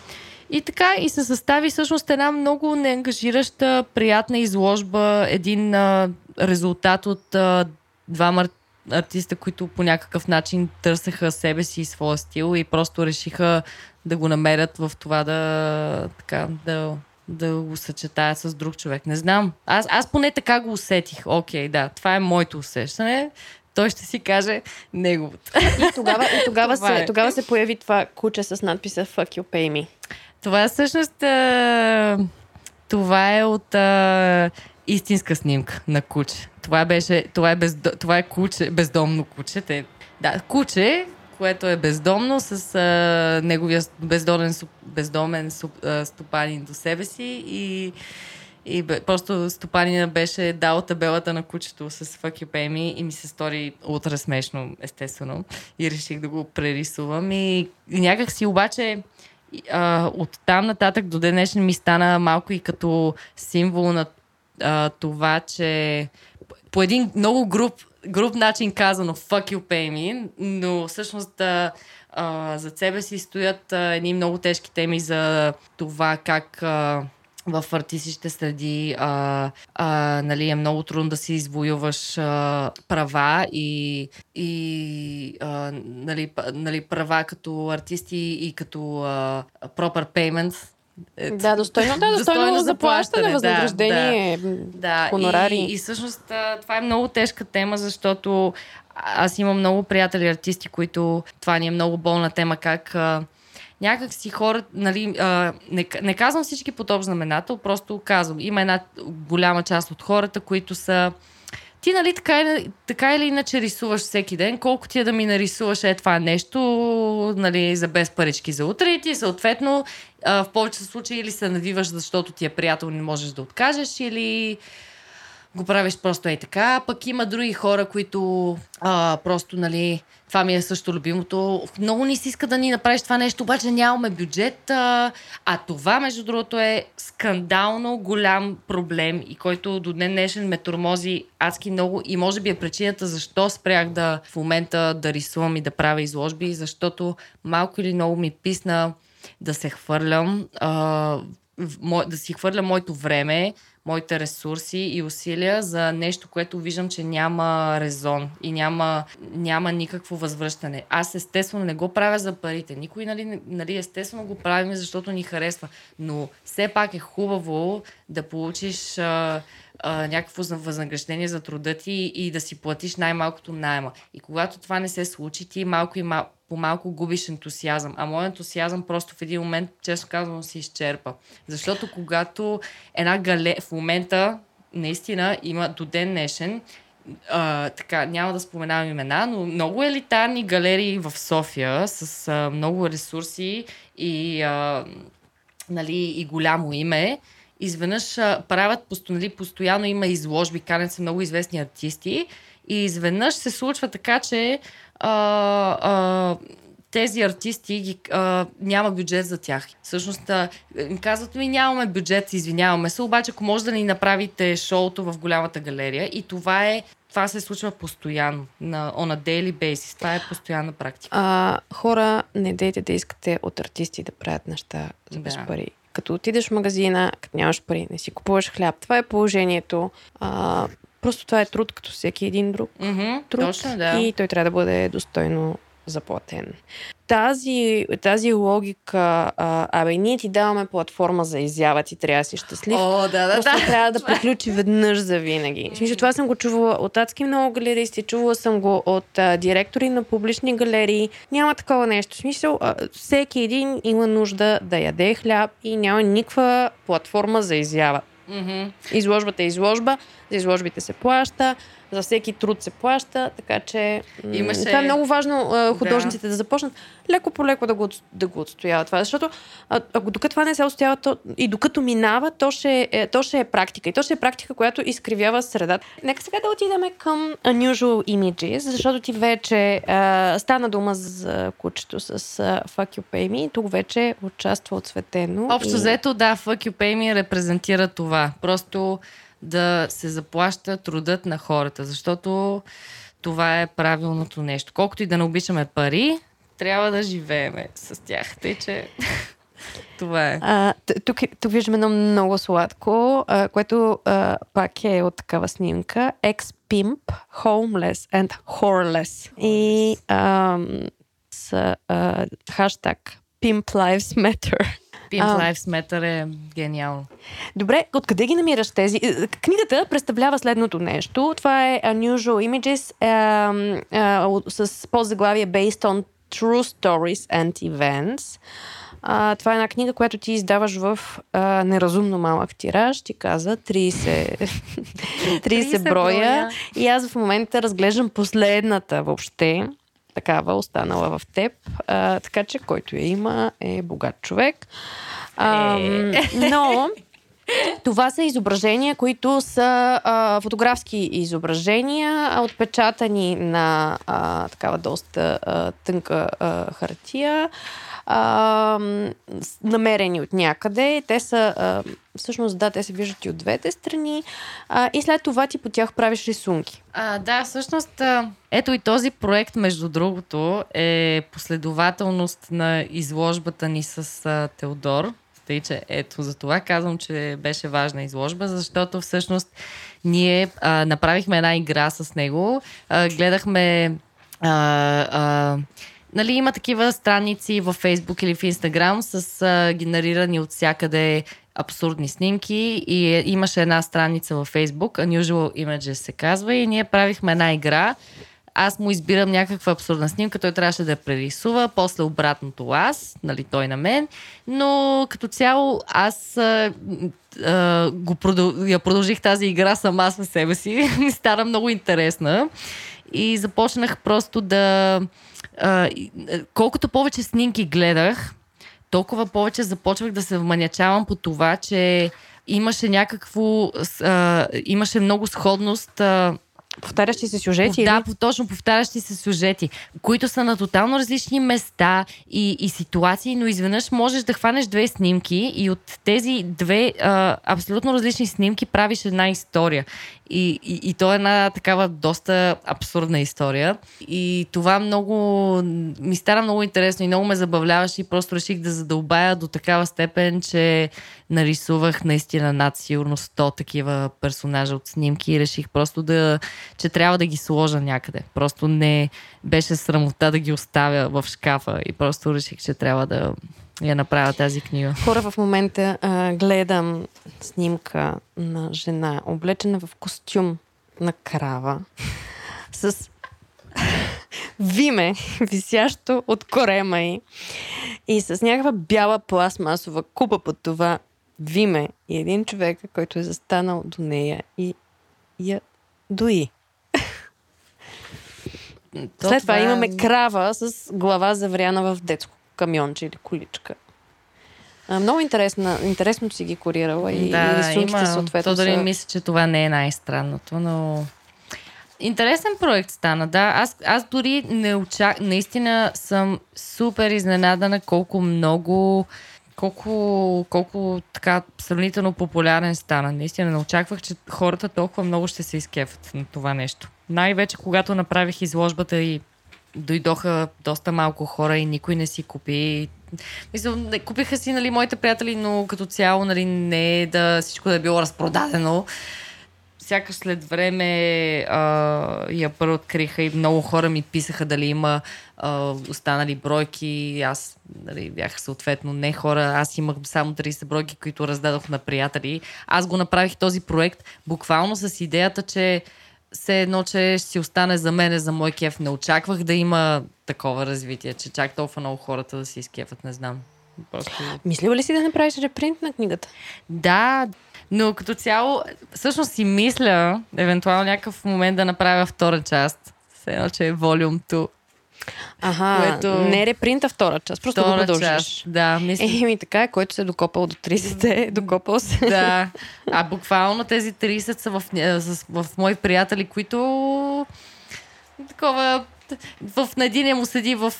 И така, и се състави всъщност една много неангажираща, приятна изложба, един а, резултат от а, двама артиста, които по някакъв начин търсеха себе си и своя стил и просто решиха да го намерят в това да, така, да, да го съчетаят с друг човек. Не знам. Аз, аз поне така го усетих. Окей, да, това е моето усещане. Той ще си каже неговото. И тогава, и тогава, се, е. тогава се появи това куче с надписа Fuck you, pay me. Това всъщност а, това е от а, истинска снимка на куче. Това беше, това е, бездо, това е куче, бездомно куче. Те, да, куче, което е бездомно с а, неговия бездомен, бездомен стопанин до себе си и и бе, просто стопанина беше дал табелата на кучето с Fuck you pay me и ми се стори утре смешно, естествено. И реших да го прерисувам. И, и някак си обаче а, от там нататък до днешен ми стана малко и като символ на а, това, че по един много груп, груп начин казано fuck you pay me, но всъщност а, а, за себе си стоят а, едни много тежки теми за това как а, в артистичните среди а, а, нали, е много трудно да си извоюваш а, права и, и а, нали, нали, права като артисти и като а, proper payment. Е, Да, достойно, да, достойно, Достойно заплащане, възнаграждение, да, хонорари. И, и всъщност това е много тежка тема, защото аз имам много приятели артисти, които това ни е много болна тема, как някак си хора, нали, а, не, не казвам всички под общ знаменател, просто казвам, има една голяма част от хората, които са ти, нали, така, така или иначе рисуваш всеки ден, колко ти е да ми нарисуваш е това нещо, нали, за без парички за утре и ти съответно а, в повечето случаи или се навиваш, защото ти е приятел, не можеш да откажеш, или го правиш просто ей така. Пък има други хора, които а, просто, нали, това ми е също любимото. Много ни се иска да ни направиш това нещо, обаче нямаме бюджет. А, а това, между другото, е скандално голям проблем и който до ден днешен ме тормози адски много и може би е причината защо спрях да в момента да рисувам и да правя изложби, защото малко или много ми писна да се хвърлям, а, да си хвърля моето време, моите ресурси и усилия за нещо, което виждам, че няма резон и няма, няма никакво възвръщане. Аз естествено не го правя за парите. Никой, нали, нали, естествено го правим, защото ни харесва. Но все пак е хубаво да получиш а, а, някакво възнаграждение за труда ти и да си платиш най-малкото найма. И когато това не се случи, ти малко и малко по-малко губиш ентусиазъм. А моят ентусиазъм просто в един момент, често казвам, се изчерпа. Защото когато една гале... В момента наистина има до ден днешен а, така, няма да споменавам имена, но много елитарни галерии в София с а, много ресурси и, а, нали, и голямо име. Изведнъж а, правят, нали, постоянно има изложби, канят се много известни артисти и изведнъж се случва така, че а, а, тези артисти ги, а, няма бюджет за тях. Всъщност, а, казват ми, нямаме бюджет, извиняваме се, обаче ако може да ни направите шоуто в голямата галерия и това е това се случва постоянно, на, on a daily basis. Това е постоянна практика. А, хора, не дейте да искате от артисти да правят неща за без да. пари. Като отидеш в магазина, като нямаш пари, не си купуваш хляб. Това е положението. А, Просто това е труд като всеки един друг mm-hmm, труд точно, да. и той трябва да бъде достойно заплатен. Тази, тази логика, а, абе, ние ти даваме платформа за изява, ти трябва да си щастлив. О, да, да, Просто да. трябва да приключи веднъж за винаги. Смисъл, това съм го чувала от адски много галеристи, чувала съм го от а, директори на публични галерии. Няма такова нещо. Смисъл, а, всеки един има нужда да яде хляб и няма никаква платформа за изява. Mm-hmm. Изложбата е изложба, за изложбите се плаща, за всеки труд се плаща, така че Имаше... това е много важно художниците да. да започнат леко по леко да го, да го отстояват това, защото ако докато това не се отстоява то, и докато минава, то ще, е, то ще е практика. И то ще е практика, която изкривява средата. Нека сега да отидем към Unusual Images, защото ти вече а, стана дума за кучето с а, Fuck You Pay Me. Тук вече участва отсветено. Общо и... взето, да, Fuck You Pay Me репрезентира това. Просто да се заплаща трудът на хората, защото това е правилното нещо. Колкото и да не обичаме пари, трябва да живееме с тях. Тъй, че това е. А, тук, тук виждаме едно много сладко, а, което а, пак е от такава снимка. Ex-pimp, homeless and horeless. И а, с а, хаштаг Pimp Lives Matter. Pimp Lives Matter е гениално. Добре, откъде ги намираш тези? Е, книгата представлява следното нещо. Това е Unusual Images а, а, с подзаглавие Based on True Stories and Events. А, това е една книга, която ти издаваш в а, неразумно малък тираж. Ти каза 30, 30, 30 броя. броя. И аз в момента разглеждам последната въобще такава, останала в теб. А, така че който я има е богат човек. А, е. Но това са изображения, които са а, фотографски изображения, отпечатани на а, такава доста а, тънка а, хартия а, намерени от някъде. Те са, а, всъщност, да, те се виждат и от двете страни. А, и след това ти по тях правиш рисунки. А, да, всъщност, ето и този проект, между другото, е последователност на изложбата ни с а, Теодор. Тъй, че ето за това казвам, че беше важна изложба, защото всъщност ние а, направихме една игра с него. А, гледахме а, а, Нали, има такива страници във Facebook или в Instagram с а, генерирани от всякъде абсурдни снимки и е, имаше една страница във Facebook, Unusual Images се казва и ние правихме една игра. Аз му избирам някаква абсурдна снимка, той трябваше да я прерисува, после обратното аз, нали, той на мен, но като цяло аз а, а, го продъл... я продължих тази игра сама със себе си, ми стана много интересна. И започнах просто да а, колкото повече снимки гледах, толкова повече започвах да се вманячавам по това, че имаше някакво, а, имаше много сходност а, повтарящи се сюжети? Да, или? точно повтарящи се сюжети, които са на тотално различни места и, и ситуации, но изведнъж можеш да хванеш две снимки и от тези две а, абсолютно различни снимки правиш една история. И, и, и то е една такава доста абсурдна история. И това много ми стана много интересно и много ме забавляваше и просто реших да задълбая до такава степен, че нарисувах наистина над сигурно 100 такива персонажа от снимки и реших просто да, че трябва да ги сложа някъде. Просто не беше срамота да ги оставя в шкафа и просто реших, че трябва да я направя тази книга. Хора в момента а, гледам снимка на жена, облечена в костюм на крава, с виме, висящо от корема й и с някаква бяла пластмасова купа под това виме и един човек, който е застанал до нея и я дои. То След това е- имаме крава с глава завряна в детско камионче или количка. А, много интересна, интересно си ги корирала и, и Да, рисунките има. съответно То дори са... мисля, че това не е най-странното, но... Интересен проект стана, да. Аз, аз дори не очак... Наистина съм супер изненадана колко много колко, колко така сравнително популярен стана. Наистина не очаквах, че хората толкова много ще се изкефат на това нещо. Най-вече когато направих изложбата и дойдоха доста малко хора и никой не си купи. Мисля, не, купиха си нали, моите приятели, но като цяло нали, не е да всичко да е било разпродадено. Сякаш след време а, я първо откриха и много хора ми писаха дали има а, останали бройки. Аз нали, бях съответно не хора. Аз имах само 30 бройки, които раздадох на приятели. Аз го направих този проект буквално с идеята, че все едно, че ще си остане за мене, за мой кеф. Не очаквах да има такова развитие, че чак толкова много хората да си изкефат, не знам. Просто... Мислила ли си да направиш репринт на книгата? Да, но като цяло, всъщност си мисля, евентуално някакъв момент да направя втора част. Все едно, че е Volume 2. Ага, Което- не репринта втора част, просто го Втора продължиш. част. Да, мисля. Еми така, който се е докопал до 30, е докопал се. Да. А буквално тези 30 са в, с- в мои приятели, които такова в на единия му седи в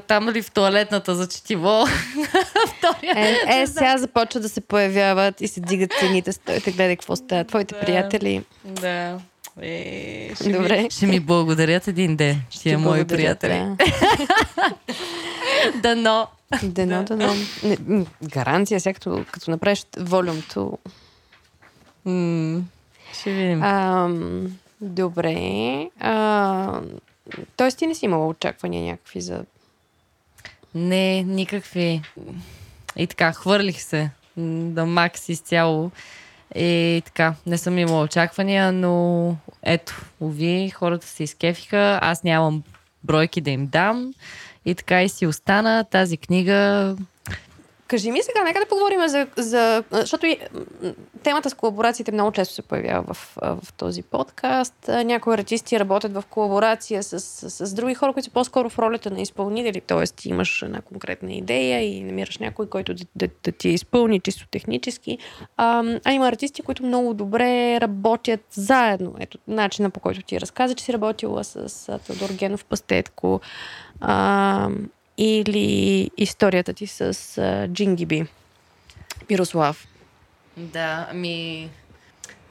там нали в туалетната за четиво. Втория. Е, е, сега започва да се появяват и се дигат цените. Стойте, гледай какво става. Твоите Да. приятели. Да. Е, ще, Добре. Ми, ще ми благодарят един ден, тия мои благодаря, приятели. да. Дано. Не, м, гаранция, сега като, като направиш волюмто. Ще видим. Ам, добре. А, тоест ти не си имала очаквания някакви за... Не, никакви. И така, хвърлих се да макс изцяло. И така, не съм имала очаквания, но ето, уви, хората се изкефиха, аз нямам бройки да им дам. И така и си остана тази книга. Кажи ми сега, нека да поговорим за... за защото и, темата с колаборациите много често се появява в, в този подкаст. Някои артисти работят в колаборация с, с, с други хора, които са по-скоро в ролята на изпълнители. Ти имаш една конкретна идея и намираш някой, който да, да, да ти я изпълни чисто технически. А, а има артисти, които много добре работят заедно. Ето начина по който ти разказа, че си работила с, Теодор Генов Пастетко. А, или историята ти с а, Джингиби. Мирослав. Да, ами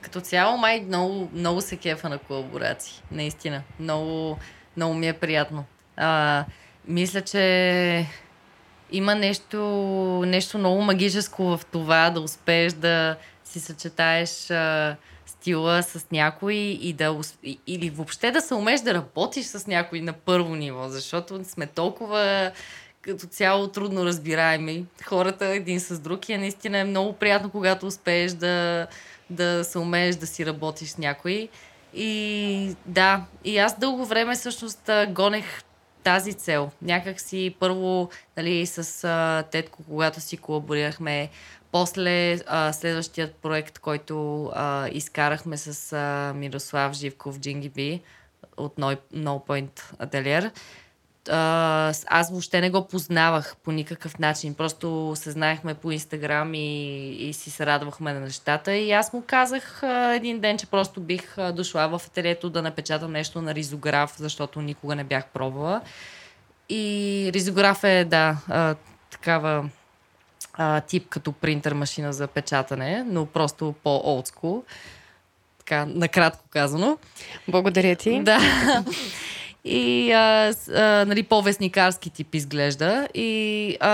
като цяло май много, много се кефа на колаборации. Наистина. Много, много ми е приятно. А, мисля, че има нещо, нещо много магическо в това да успееш да си съчетаеш а, стила с някой и да или въобще да се умееш да работиш с някой на първо ниво, защото сме толкова като цяло трудно разбираеми хората един с друг и е наистина е много приятно, когато успееш да, да се умееш да си работиш с някой. И да, и аз дълго време всъщност гонех тази цел. Някак си първо нали, с а, Тетко, когато си колаборирахме, после а, следващият проект, който а, изкарахме с а, Мирослав Живков Джингиби от No, no Point Atelier. а, аз въобще не го познавах по никакъв начин. Просто се знаехме по Инстаграм и, и си се радвахме на нещата. И аз му казах а, един ден, че просто бих а, дошла в ателието да напечатам нещо на ризограф, защото никога не бях пробвала. И ризограф е, да, а, такава а, тип като принтер машина за печатане, но просто по-олдскул. Така, накратко казано. Благодаря ти. Да. И а, а, нали, по-вестникарски тип изглежда. И а,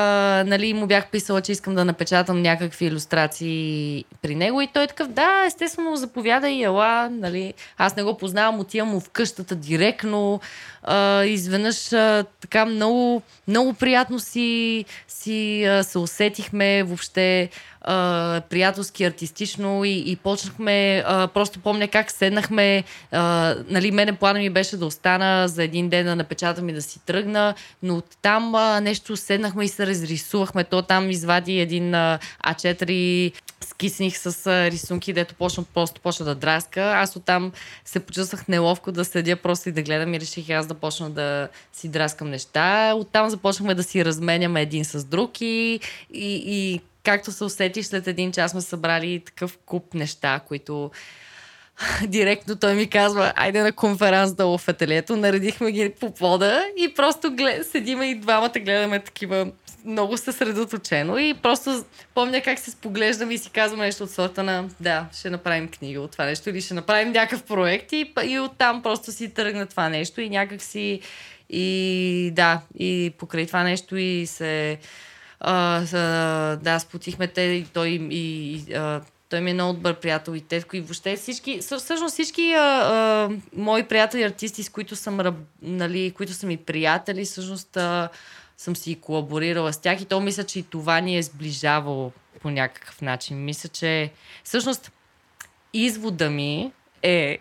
нали, му бях писала, че искам да напечатам някакви иллюстрации при него. И той е такъв, да, естествено, заповядай, ела. Нали. Аз не го познавам, отивам му в къщата директно. А, изведнъж а, така много, много приятно си, си а, се усетихме въобще а, приятелски, артистично и, и почнахме, а, просто помня как седнахме, а, нали, мене плана ми беше да остана за един ден да напечатам и да си тръгна, но там а, нещо седнахме и се разрисувахме. То там извади един а, А4 скисних с а, рисунки, дето почна, просто почна да драска. Аз оттам се почувствах неловко да седя просто и да гледам и реших аз да почна да си драскам неща. Оттам започнахме да си разменяме един с друг и, и, и както се усетиш, след един час сме събрали такъв куп неща, които директно той ми казва, айде на конференц долу в ателието, наредихме ги по пода и просто глед, седиме и двамата гледаме такива много съсредоточено и просто помня как се споглеждаме и си казваме нещо от сорта на да, ще направим книга от това нещо или ще направим някакъв проект и, и оттам просто си тръгна това нещо и някак си и да, и покрай това нещо и се а, а, да, сплотихме те и той и, и а, той ми е много добър приятел и Тетко и въобще всички, всъщност всички а, а, мои приятели артисти, с които съм, нали, които са ми приятели, всъщност а, съм си колаборирала с тях и то мисля, че и това ни е сближавало по някакъв начин. Мисля, че всъщност извода ми е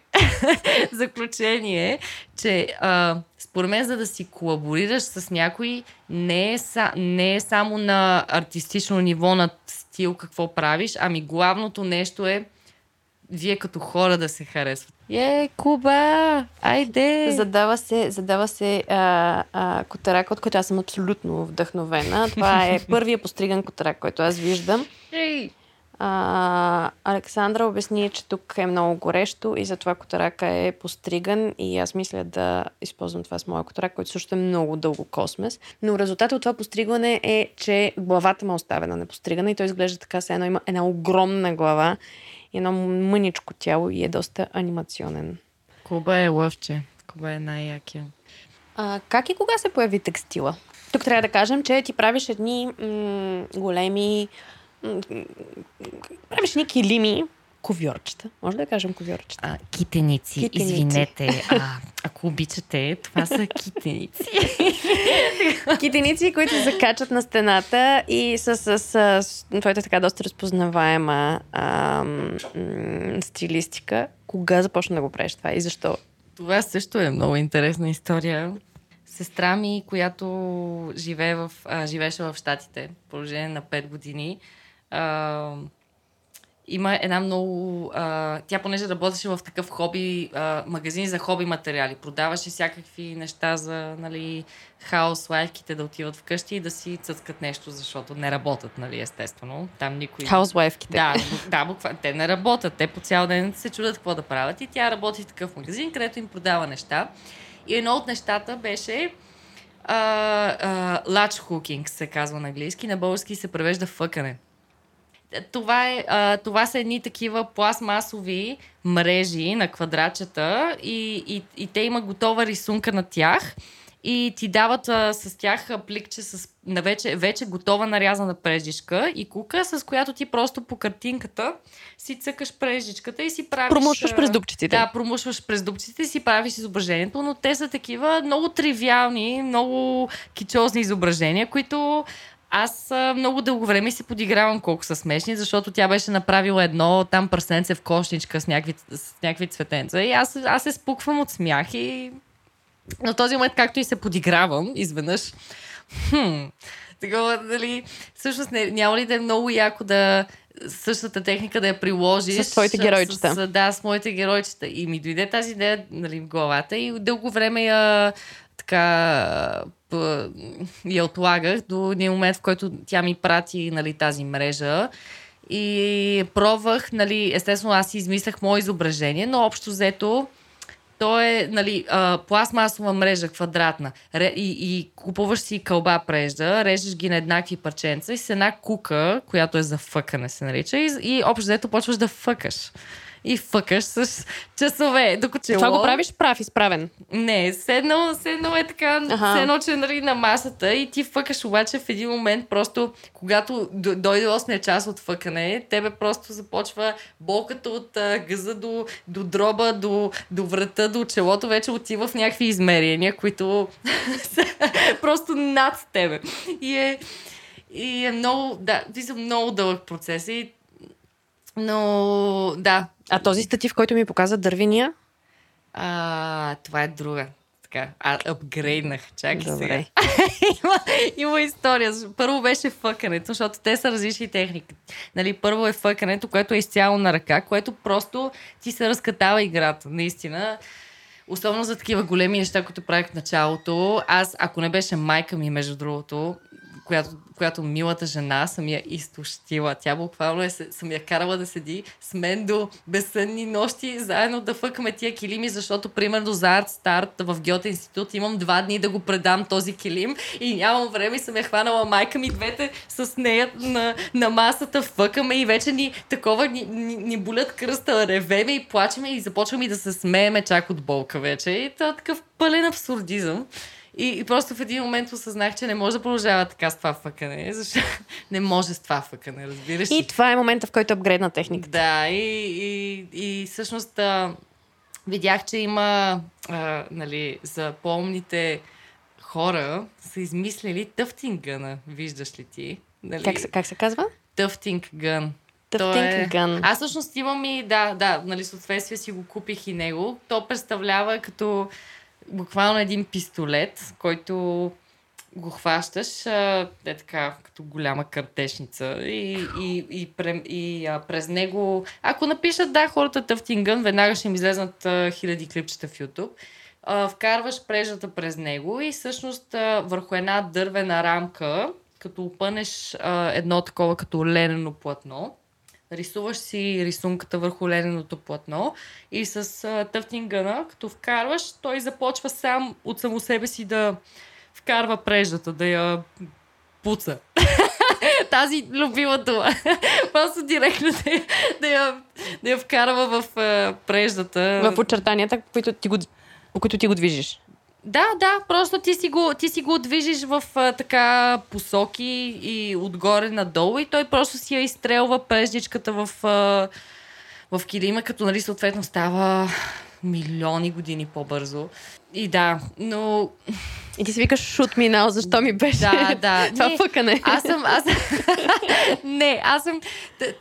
заключение, че а, според мен, за да си колаборираш с някой, не е, са, не е само на артистично ниво, на стил какво правиш, ами главното нещо е вие като хора да се харесват. Е, Куба! Айде! Задава се, задава се а, а, котарак, от който аз съм абсолютно вдъхновена. Това е първия постриган котарак, който аз виждам. А, Александра обясни, че тук е много горещо и затова котарака е постриган и аз мисля да използвам това с моя котарак, който също е много дълго космес. Но резултатът от това постригване е, че главата му е оставена непостригана и той изглежда така, се едно има една огромна глава едно мъничко тяло и е доста анимационен. Куба е лъвче. Куба е най-якия. А, как и кога се появи текстила? Тук трябва да кажем, че ти правиш едни м- големи правиш ни килими, ковьорчета. Може да кажем ковьорчета? А, китеници, китеници. извинете. А, ако обичате, това са китеници. китеници, които се закачат на стената и с, с, с, с твоята така доста разпознаваема а, м- стилистика. Кога започна да го правиш това и защо? Това също е много интересна история. Сестра ми, която живее в, а, живееше в Штатите, положение на 5 години, а, има една много... А, тя понеже работеше в такъв хоби, а, магазин за хоби материали. Продаваше всякакви неща за нали, хаос, лайфките да отиват вкъщи и да си цъскат нещо, защото не работят, нали, естествено. Там никой... Хаус-лайфките. Да, да буквално. Те не работят. Те по цял ден се чудят какво да правят. И тя работи в такъв магазин, където им продава неща. И едно от нещата беше лач хукинг, се казва на английски. На български се превежда фъкане това, е, а, това са едни такива пластмасови мрежи на квадратчета и, и, и те има готова рисунка на тях и ти дават а, с тях пликче с на вече, вече готова нарязана прежичка и кука, с която ти просто по картинката си цъкаш прежичката и си правиш... Промушваш през дупчиците. Да, промушваш през дупчиците и си правиш изображението, но те са такива много тривиални, много кичозни изображения, които аз а, много дълго време си подигравам колко са смешни, защото тя беше направила едно там пръсненце в кошничка с някакви, с някакви цветенца. И аз, аз се спуквам от смях и на този момент, както и се подигравам, изведнъж, хм, такова, дали, всъщност не, няма ли да е много яко да същата техника да я приложиш. С твоите геройчета. С, да, с моите геройчета. И ми дойде тази идея нали, в главата и дълго време я така я отлагах до един момент, в който тя ми прати нали, тази мрежа. И пробвах, нали, естествено аз измислях мое изображение, но общо взето то е нали, а, пластмасова мрежа, квадратна. Ре, и, и купуваш си кълба прежда, режеш ги на еднакви парченца и с една кука, която е за фъкане се нарича, и, и общо взето почваш да фъкаш и фъкаш с часове. Докато Това го правиш прав, изправен. Не, седнал, седнал е така, ага. седнал, че нали, на масата и ти фъкаш обаче в един момент, просто когато дойде 8 час от фъкане, тебе просто започва болката от а, гъза до, до дроба, до, до врата, до челото, вече отива в някакви измерения, които са просто над тебе. И е, и е много, да, ти са много дълъг процес и но, да. А този статив, който ми показа дървения? А, това е друга. Така, а, апгрейднах. Чакай Добре. сега. има, има история. Първо беше фъкането, защото те са различни техники. Нали, първо е фъкането, което е изцяло на ръка, което просто ти се разкатава играта. Наистина. Особено за такива големи неща, които правих в началото. Аз, ако не беше майка ми, между другото, която, която милата жена съм я изтощила. Тя буквално е, съм я карала да седи с мен до безсънни нощи, заедно да фъкаме тия килими, защото примерно за арт старт в Гьоте институт имам два дни да го предам този килим и нямам време и съм я хванала майка ми двете с нея на, на масата, фъкаме и вече ни такова ни, ни, ни болят кръста, ревеме и плачеме и започваме и да се смееме чак от болка вече. И това е такъв пълен абсурдизъм. И, и просто в един момент осъзнах, че не може да продължава така с това фъкане, защото не може с това фъкане, разбираш. И това е момента, в който апгрейдна техниката. Да, и, и, и всъщност а, видях, че има а, нали, за по-умните хора са измислили тъфтинг гъна, виждаш ли ти? Нали? Как, как се казва? Тъфтинг гън. Е... гън. Аз всъщност имам и, да, да, нали, съответствие си го купих и него. То представлява като буквално един пистолет, който го хващаш а, е така, като голяма картешница и, и, и, и, и а, през него, ако напишат да, хората Тъфтингън, веднага ще им излезнат а, хиляди клипчета в YouTube. А, вкарваш прежата през него и всъщност а, върху една дървена рамка, като опънеш а, едно такова като ленено платно, рисуваш си рисунката върху лененото платно и с а, тъфтингъна, като вкарваш, той започва сам от само себе си да вкарва преждата, да я пуца. Тази любима дума. Просто директно да я, да я, да я вкарва в а, преждата. В очертанията, които ти го, по които ти го движиш. Да, да, просто ти си го, ти си го движиш в а, така посоки и отгоре надолу и той просто си я изстрелва преждичката в, а, в килима, като нали съответно става милиони години по-бързо. И да, но... И ти си викаш шут минал, защо ми беше да, да. това не, фъкане. Аз съм... Аз... не, аз съм...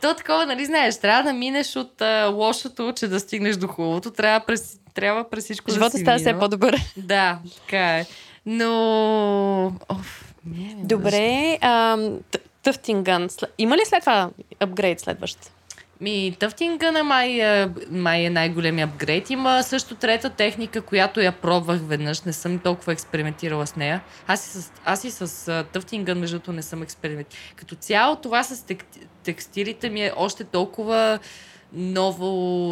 То такова, нали знаеш, трябва да минеш от а, лошото, че да стигнеш до хубавото. Трябва през трябва през всичко Живота да си става все по-добър. Да, така е. Но... Оф, не, Добре, Тъфтингън. Има ли след това апгрейд следващ? Ми, Тъфтингън е май, май е най-големия апгрейд. Има също трета техника, която я пробвах веднъж. Не съм толкова експериментирала с нея. Аз и с, аз и с Тъфтингън, между другото, не съм експериментирала. Като цяло това с текстилите ми е още толкова ново,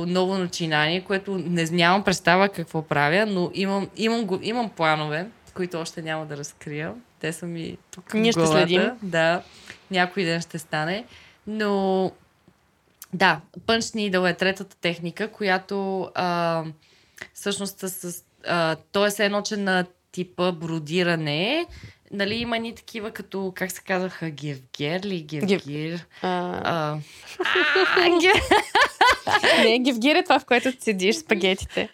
ново начинание, което не нямам представа какво правя, но имам, имам, имам планове, които още няма да разкрия. Те са ми тук Ние ще следим. Да, някой ден ще стане. Но да, Punch Needle е третата техника, която а, всъщност с, а, то е едно, че на типа бродиране. Нали, има ни такива като, как се казаха, Гевгер ли? Гевгир? Не, Гевгир е това, в което седиш спагетите.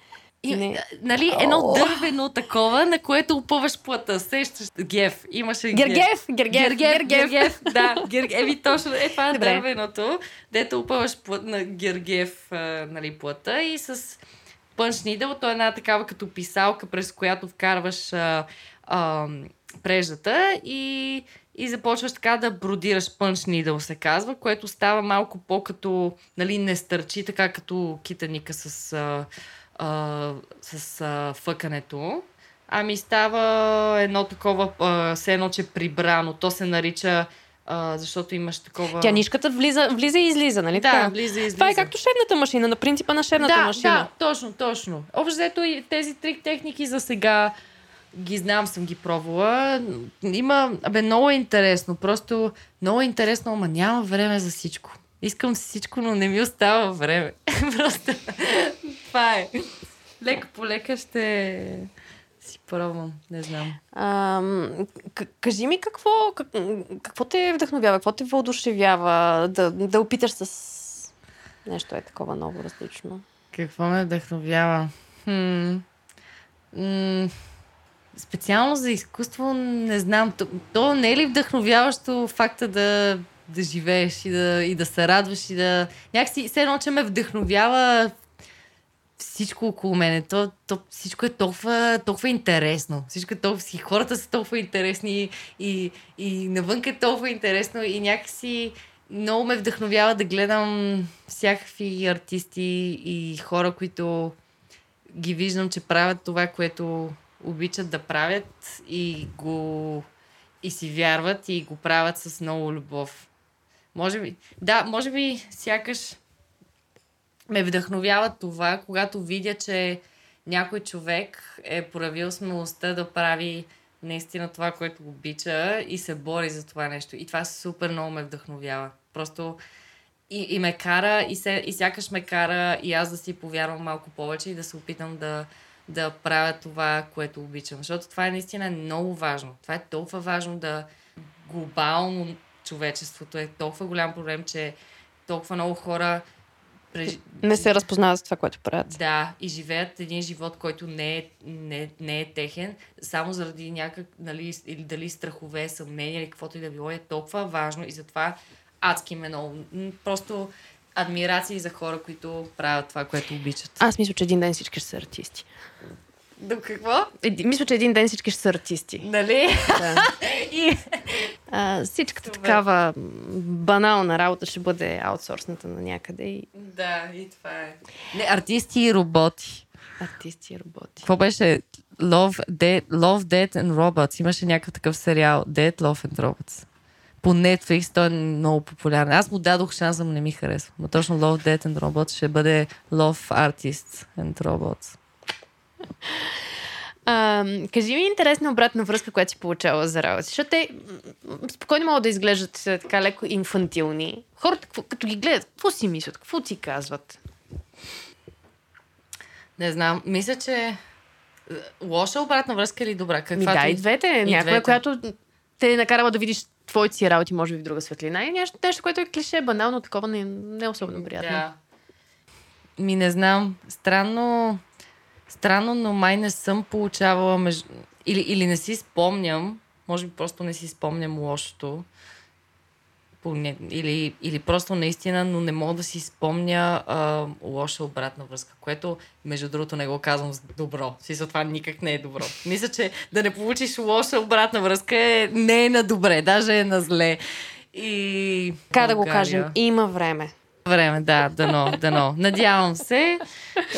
И, не. Нали, едно oh. дървено такова, на което опъваш плата. Сещаш Гев. Имаше Гергев. Гергев. Гергев. Гергев. Да, Гер... Еви точно. Е, това е Добре. дървеното, дето опъваш плат на Гергев нали, плата и с пънч нидъл. То е една такава като писалка, през която вкарваш а, а, преждата и, и започваш така да бродираш пънч нидъл, се казва, което става малко по-като, нали, не стърчи, така като китаника с, а, а, с а, фъкането. Ами става едно такова, а, все едно, че е прибрано. То се нарича, а, защото имаш такова... Тя нишката влиза, влиза и излиза, нали Да, така? влиза и излиза. Това е както шебната машина, на принципа на шебната да, машина. Да, точно, точно. Общо взето и тези три техники за сега ги знам, съм ги пробвала. Има, абе, много е интересно. Просто много е интересно, ама няма време за всичко. Искам всичко, но не ми остава време. Просто това е. Лека по лека ще си пробвам. Не знам. Ам, к- кажи ми какво, как, какво те вдъхновява, какво те въодушевява да, да опиташ с нещо е такова ново, различно. Какво ме вдъхновява? Хм. М- специално за изкуство не знам. То, то не е ли вдъхновяващо факта да, да живееш и да, и да се радваш и да... Някакси все едно, че ме вдъхновява всичко около мене. То, то, всичко е толкова, толкова интересно. Всичко е толкова... си- Хората са толкова интересни и, и навънка е толкова интересно и някакси много ме вдъхновява да гледам всякакви артисти и хора, които ги виждам, че правят това, което обичат да правят и го и си вярват и го правят с много любов. Може би, да, може би сякаш ме вдъхновява това, когато видя, че някой човек е проявил смелостта да прави наистина това, което обича и се бори за това нещо. И това супер много ме вдъхновява. Просто и, и ме кара, и, се, и сякаш ме кара и аз да си повярвам малко повече и да се опитам да, да правя това, което обичам. Защото това е наистина много важно. Това е толкова важно да глобално човечеството е толкова голям проблем, че толкова много хора преж... Не се разпознава за това, което правят. Да, и живеят един живот, който не е, не, не е техен, само заради някак, нали, или дали страхове, съмнения или каквото и да било, е толкова важно и затова адски ме много. Просто адмирации за хора, които правят това, което обичат. Аз мисля, че един ден всички ще са артисти. До какво? Еди, мисля, че един ден всички ще са артисти. Нали? Да. и... А, всичката Супер. такава банална работа ще бъде аутсорсната на някъде и Да, и това е. Не, артисти и роботи. артисти и роботи. Какво беше? Love, Dead, Love, Dead and Robots. Имаше някакъв такъв сериал. Dead, Love and Robots. По Netflix той е много популярен. Аз му дадох шанс, но не ми харесва. Но точно Love, Dead and Robots ще бъде Love Artists and Robots. А, кажи ми интересна обратна връзка, която си получава за работа. Защото те спокойно могат да изглеждат е, така леко инфантилни. Хората, като ги гледат, какво си мислят, какво ти казват? Не знам. Мисля, че е, лоша обратна връзка или добра? Ми Каква да, и двете. Някоя, двете. която те е накарала да видиш твоите си работи, може би в друга светлина. И нещо, нещо което е клише, банално, такова не, не е особено приятно. Да. Ми не знам. Странно, странно, но май не съм получавала меж... или, или не си спомням. Може би просто не си спомням лошото. Или, или просто наистина, но не мога да си спомня а, лоша обратна връзка, което, между другото, не го казвам с добро. Смисъл, това никак не е добро. Мисля, че да не получиш лоша обратна връзка е, не е на добре, даже е на зле. И... Така да го кажем, има време. Време, да, дано, дано. Надявам се.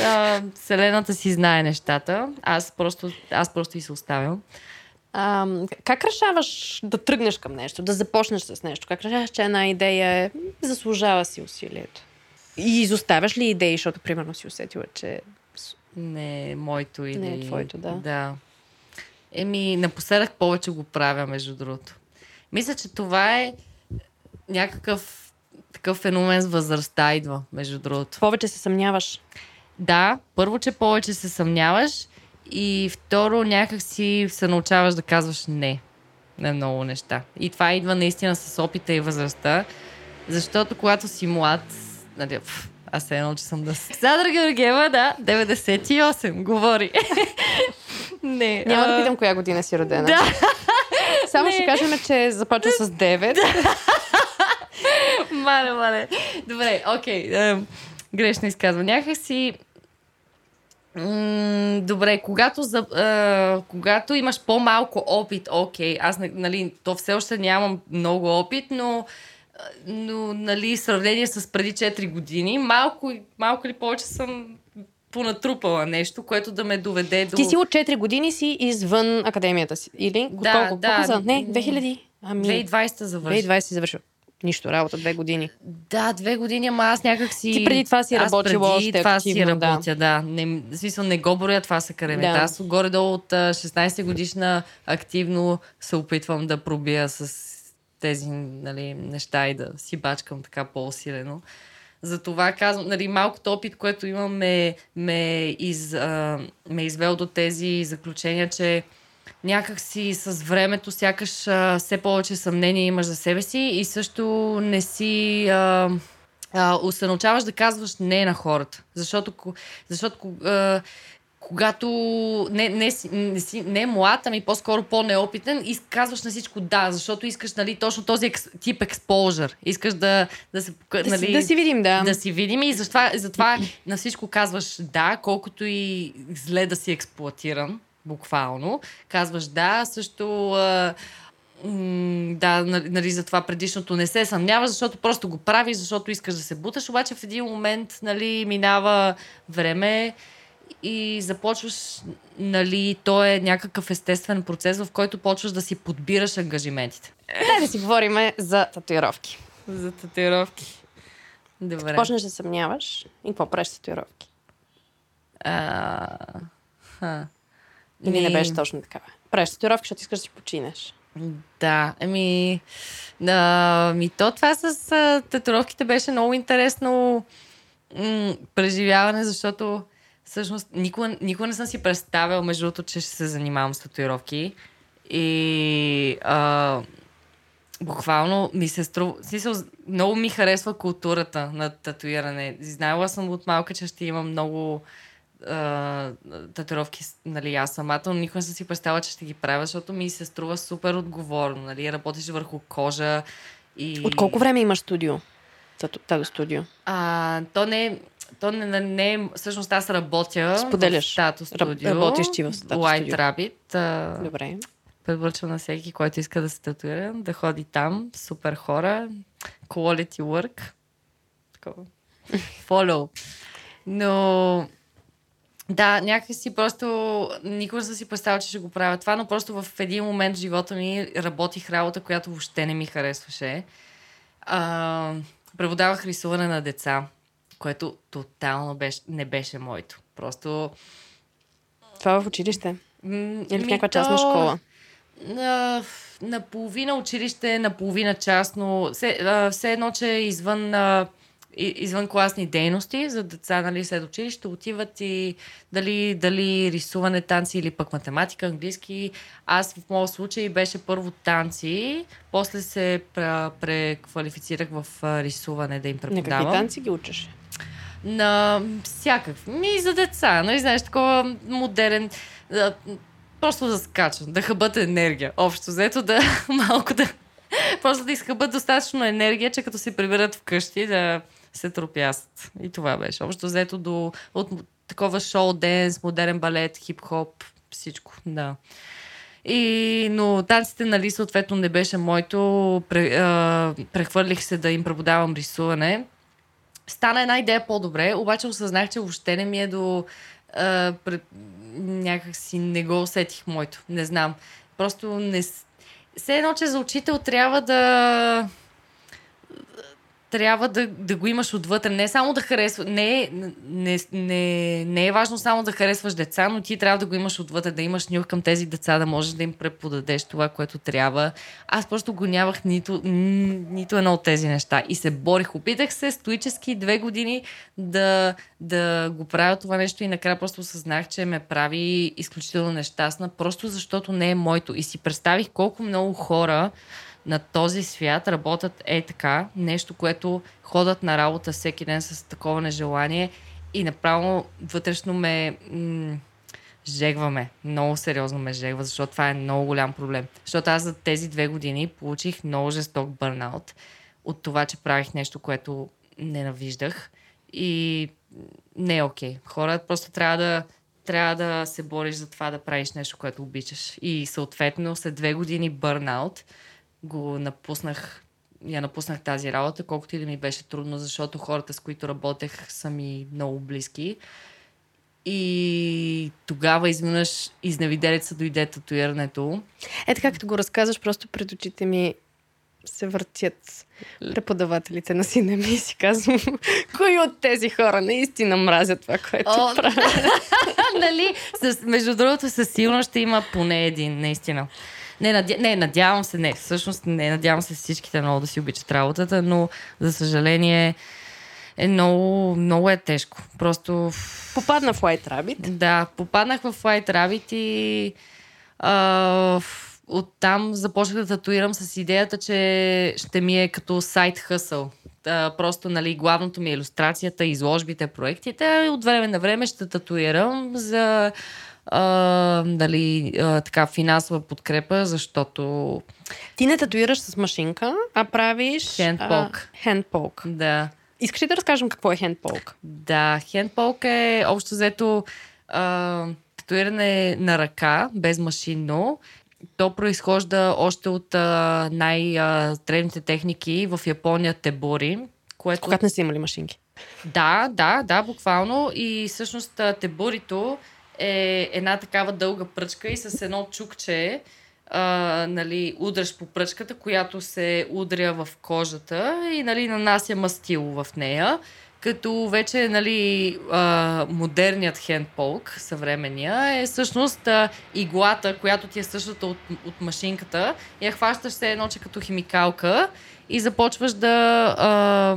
А, Вселената си знае нещата. Аз просто, аз просто и се оставям. А, как решаваш да тръгнеш към нещо, да започнеш с нещо? Как решаваш, че една идея е, заслужава си усилието? И изоставяш ли идеи, защото примерно си усетила, че Не е моето или... Не е твоето, да. Да. Еми, напоследък повече го правя, между другото. Мисля, че това е някакъв такъв феномен с възрастта идва, между другото. повече се съмняваш? Да, първо, че повече се съмняваш и второ, някак си се научаваш да казваш не на много неща. И това идва наистина с опита и възрастта, защото когато си млад, нали, пф, аз се едно, че съм да... Сандра Георгиева, да, 98, говори. не, Няма а, да питам коя година си родена. Да. Само Не. ще кажем, че започва с 9. Мале, мале. Добре, окей. Okay. грешно изказвам. Някак си... М- добре, когато, за, а, когато имаш по-малко опит, окей, аз, нали, то все още нямам много опит, но, а, но нали, сравнение с преди 4 години, малко, малко или повече съм понатрупала нещо, което да ме доведе до... Ти си от 4 години си извън академията си. Или? Да, Колко? да. Колко за? Не, 2000. Ами, 2020 завърши. 2020 си завършил. Нищо, работа две години. Да, две години, ама аз някак си... Ти преди това си аз работила преди още това активно, си да. работя, да. Не, в смисъл не го броя това са каремета. Да. Аз горе-долу от а, 16 годишна активно се опитвам да пробия с тези нали, неща и да си бачкам така по-усилено. Затова казвам, нали, малкото опит, което имам, ме, ме, из, а, ме извел до тези заключения, че някак си с времето сякаш а, все повече съмнение имаш за себе си и също не си а, а, се научаваш да казваш не на хората. Защото, защото а, когато не, не, си, не, си, не е млад, ами по-скоро по-неопитен, и казваш на всичко да, защото искаш нали, точно този екс, тип експожър. Искаш да, да се пока- Да, нали, си, да си видим, да. да си видим и затова, затова на всичко казваш да, колкото и зле да си експлуатиран, буквално. Казваш да, също а, м, да, нали, нали, за това предишното не се съмняваш, защото просто го правиш, защото искаш да се буташ, обаче в един момент нали, минава време и започваш, нали, то е някакъв естествен процес, в който почваш да си подбираш ангажиментите. Дай да си говорим за татуировки. За татуировки. Добре. Почнеш да съмняваш и какво правиш татуировки? А, ха. Или не Ми, беше точно така? Правиш татуировки, защото искаш да си починеш. Да, ами... А, ми то това с а, татуировките беше много интересно м- преживяване, защото всъщност никога, никога не съм си представил, между другото, че ще се занимавам с татуировки. И а, буквално ми се струва... Смисъл, много ми харесва културата на татуиране. Знаела съм от малка, че ще имам много а, татуировки, нали, аз самата, но никога не съм си представила, че ще ги правя, защото ми се струва супер отговорно, нали, работиш върху кожа и... От колко време имаш студио? Тату студио. А, то не е... То не, не, е... Всъщност аз работя Споделяш. в Тато студио. работиш ти в Tattoo White. Rabbit. А, Добре. Препоръчвам на всеки, който иска да се татуира, да ходи там. Супер хора. Quality work. Follow. Но да, някакси просто никога не съм си представила, че ще го правя това, но просто в един момент в живота ми работих работа, която въобще не ми харесваше. А, преподавах рисуване на деца, което тотално беше, не беше моето. Просто... Това в училище. Или в някаква частна школа. на, наполовина училище, наполовина частно. Все, а, все едно, че извън, а, и- извън класни дейности за деца нали, след училище отиват и дали, дали рисуване, танци или пък математика, английски. Аз в моят случай беше първо танци, после се пре- преквалифицирах в рисуване да им На какви преподавам. танци ги учиш? На всякакви. Ми за деца, нали, знаеш, такова модерен. Просто да скачат, да хъбат енергия. Общо взето да малко да... Просто да изхъбат достатъчно енергия, че като се приберат вкъщи да се тропясат. И това беше. Общо взето до от такова шоу, денс, модерен балет, хип-хоп, всичко. Да. И, но танците, нали, съответно не беше моето. Пре, а, прехвърлих се да им преподавам рисуване стана една идея по-добре, обаче осъзнах, че въобще не ми е до... А, пред, някак не го усетих моето. Не знам. Просто не... Все едно, че за учител трябва да... Трябва да, да го имаш отвътре. Не само да харесва. Не, не, не, не е важно само да харесваш деца, но ти трябва да го имаш отвътре, да имаш нюх към тези деца, да можеш да им преподадеш това, което трябва. Аз просто го нямах нито, нито едно от тези неща. И се борих. Опитах се стоически две години да, да го правя това нещо и накрая просто осъзнах, че ме прави изключително нещастна, просто защото не е моето. И си представих колко много хора на този свят работят е така, нещо, което ходят на работа всеки ден с такова нежелание и направо вътрешно ме м- жегваме. Много сериозно ме жегва, защото това е много голям проблем. Защото аз за тези две години получих много жесток бърнаут от това, че правих нещо, което ненавиждах и не е окей. Хора просто трябва да трябва да се бориш за това да правиш нещо, което обичаш. И съответно след две години бърнаут го напуснах я напуснах тази работа, колкото и да ми беше трудно, защото хората, с които работех, са ми много близки. И тогава изведнъж изневиделица дойде татуирането. Е, така като го разказваш, просто пред очите ми се въртят преподавателите на сина ми и си казвам, кои от тези хора наистина мразят това, което О, правят. нали? С, между другото, със сигурност ще има поне един, наистина. Не, надя... не, надявам се, не, всъщност не, надявам се всичките много да си обичат работата, но за съжаление е много, много е тежко. Просто... Попадна в White Rabbit? Да, попаднах в White Rabbit и а, оттам започнах да татуирам с идеята, че ще ми е като сайт хъсъл. просто, нали, главното ми е иллюстрацията, изложбите, проектите. От време на време ще татуирам за а, дали, а, така финансова подкрепа, защото... Ти не татуираш с машинка, а правиш... Хендполк. Хендполк. Да. Искаш ли да разкажем какво е хендполк? Да, хендполк е общо взето а, татуиране на ръка, без машинно. То произхожда още от а, най-древните техники в Япония тебори. Което... Когато не са имали машинки. Да, да, да, буквално. И всъщност теборито е една такава дълга пръчка и с едно чукче а, нали, удръж по пръчката, която се удря в кожата и нали, нанася мастило в нея. Като вече нали, а, модерният хендполк, съвременния, е всъщност а, иглата, която ти е същата от, от машинката. Я хващаш се едно, че като химикалка и започваш да а,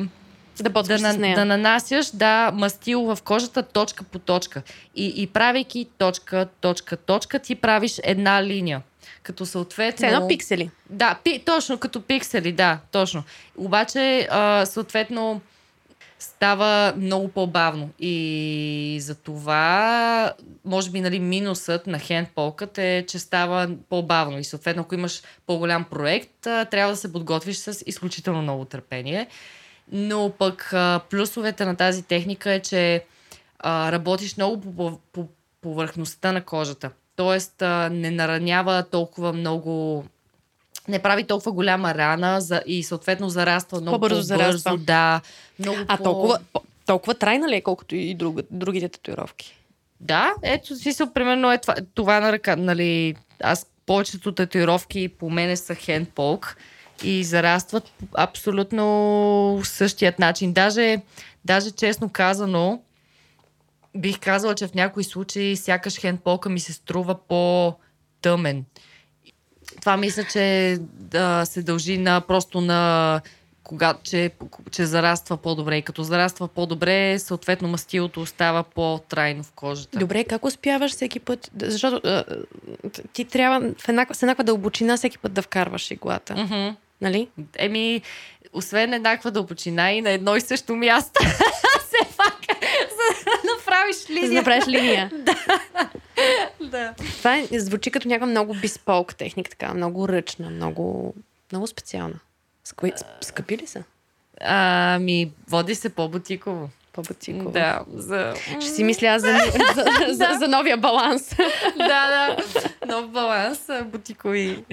да, да, с нея. да нанасяш да, мастило в кожата точка по точка. И, и правейки точка, точка, точка, ти правиш една линия. Като съответно... Едно пиксели. Да, пи, точно, като пиксели, да, точно. Обаче, а, съответно, става много по-бавно. И за това, може би, нали, минусът на хендполкът е, че става по-бавно. И съответно, ако имаш по-голям проект, трябва да се подготвиш с изключително много търпение. Но пък а, плюсовете на тази техника е, че а, работиш много по, по, по повърхността на кожата. Тоест а, не наранява толкова много не прави толкова голяма рана за, и съответно зараства много по-бързо. по-бързо зараства. Да, много а по... толкова, толкова трайна ли е, колкото и друг, другите татуировки? Да, ето, смисъл, примерно е това, това на ръка, нали, аз повечето татуировки по мене са хендполк и зарастват абсолютно същият начин. Даже, даже честно казано, бих казала, че в някои случаи сякаш хендполка ми се струва по-тъмен. Това мисля, че да, се дължи на просто на когато, че, че зараства по-добре. И като зараства по-добре, съответно мастилото остава по-трайно в кожата. Добре, как успяваш всеки път? Защото а, ти трябва в еднаква, с еднаква дълбочина всеки път да вкарваш иглата. Mm-hmm. Нали? Еми, освен еднаква дълбочина и на едно и също място. Все пак, за да направиш линия. За да направиш линия. да. да. Това е, звучи като някаква много бисполк техника, така, много ръчна, много, много специална. Скъпи, скъпи ли са? Ами, води се по-бутиково по-бутиково. Да, за... Ще си мисля за, за, за, за новия баланс. да, да. Нов баланс, бутикови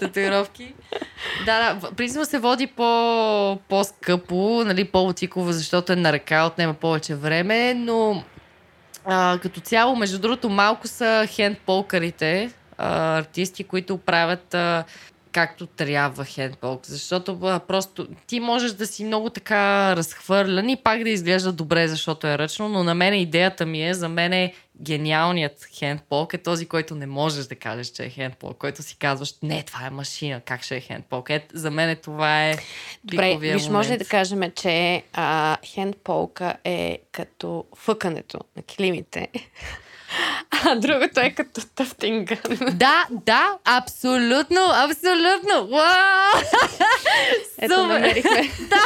татуировки. Да, да. Принципно се води по, по-скъпо, нали, по-бутиково, защото е на ръка, отнема повече време, но а, като цяло, между другото, малко са хендполкарите, артисти, които правят а, както трябва хендболк, защото а, просто ти можеш да си много така разхвърлян и пак да изглежда добре, защото е ръчно, но на мен идеята ми е, за мен е гениалният хендболк е този, който не можеш да кажеш, че е хендболк, който си казваш, не, това е машина, как ще е хендболк. Е, за мен това е Добре, виж, може ли да кажем, че а, хендболка е като фъкането на килимите а другото е като тъфтинга. Да, да, абсолютно, абсолютно. Уау! Ето, намерихме. да.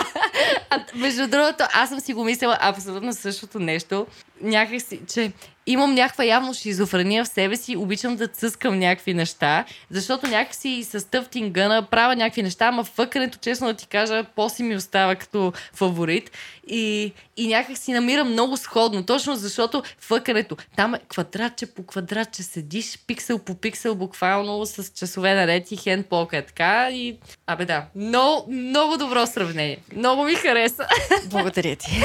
А, между другото, аз съм си го мислила абсолютно същото нещо. Някакси, че имам някаква явно шизофрения в себе си, обичам да цъскам някакви неща, защото някакси с тъфтингъна правя някакви неща, ама фъкането, честно да ти кажа, по-си ми остава като фаворит. И, и някак си намирам много сходно, точно защото фъкането, там е квадратче по квадратче, седиш пиксел по пиксел, буквално с часове наред и хенд е така. И, абе да, много, много добро сравнение. Много ми хареса. Благодаря ти.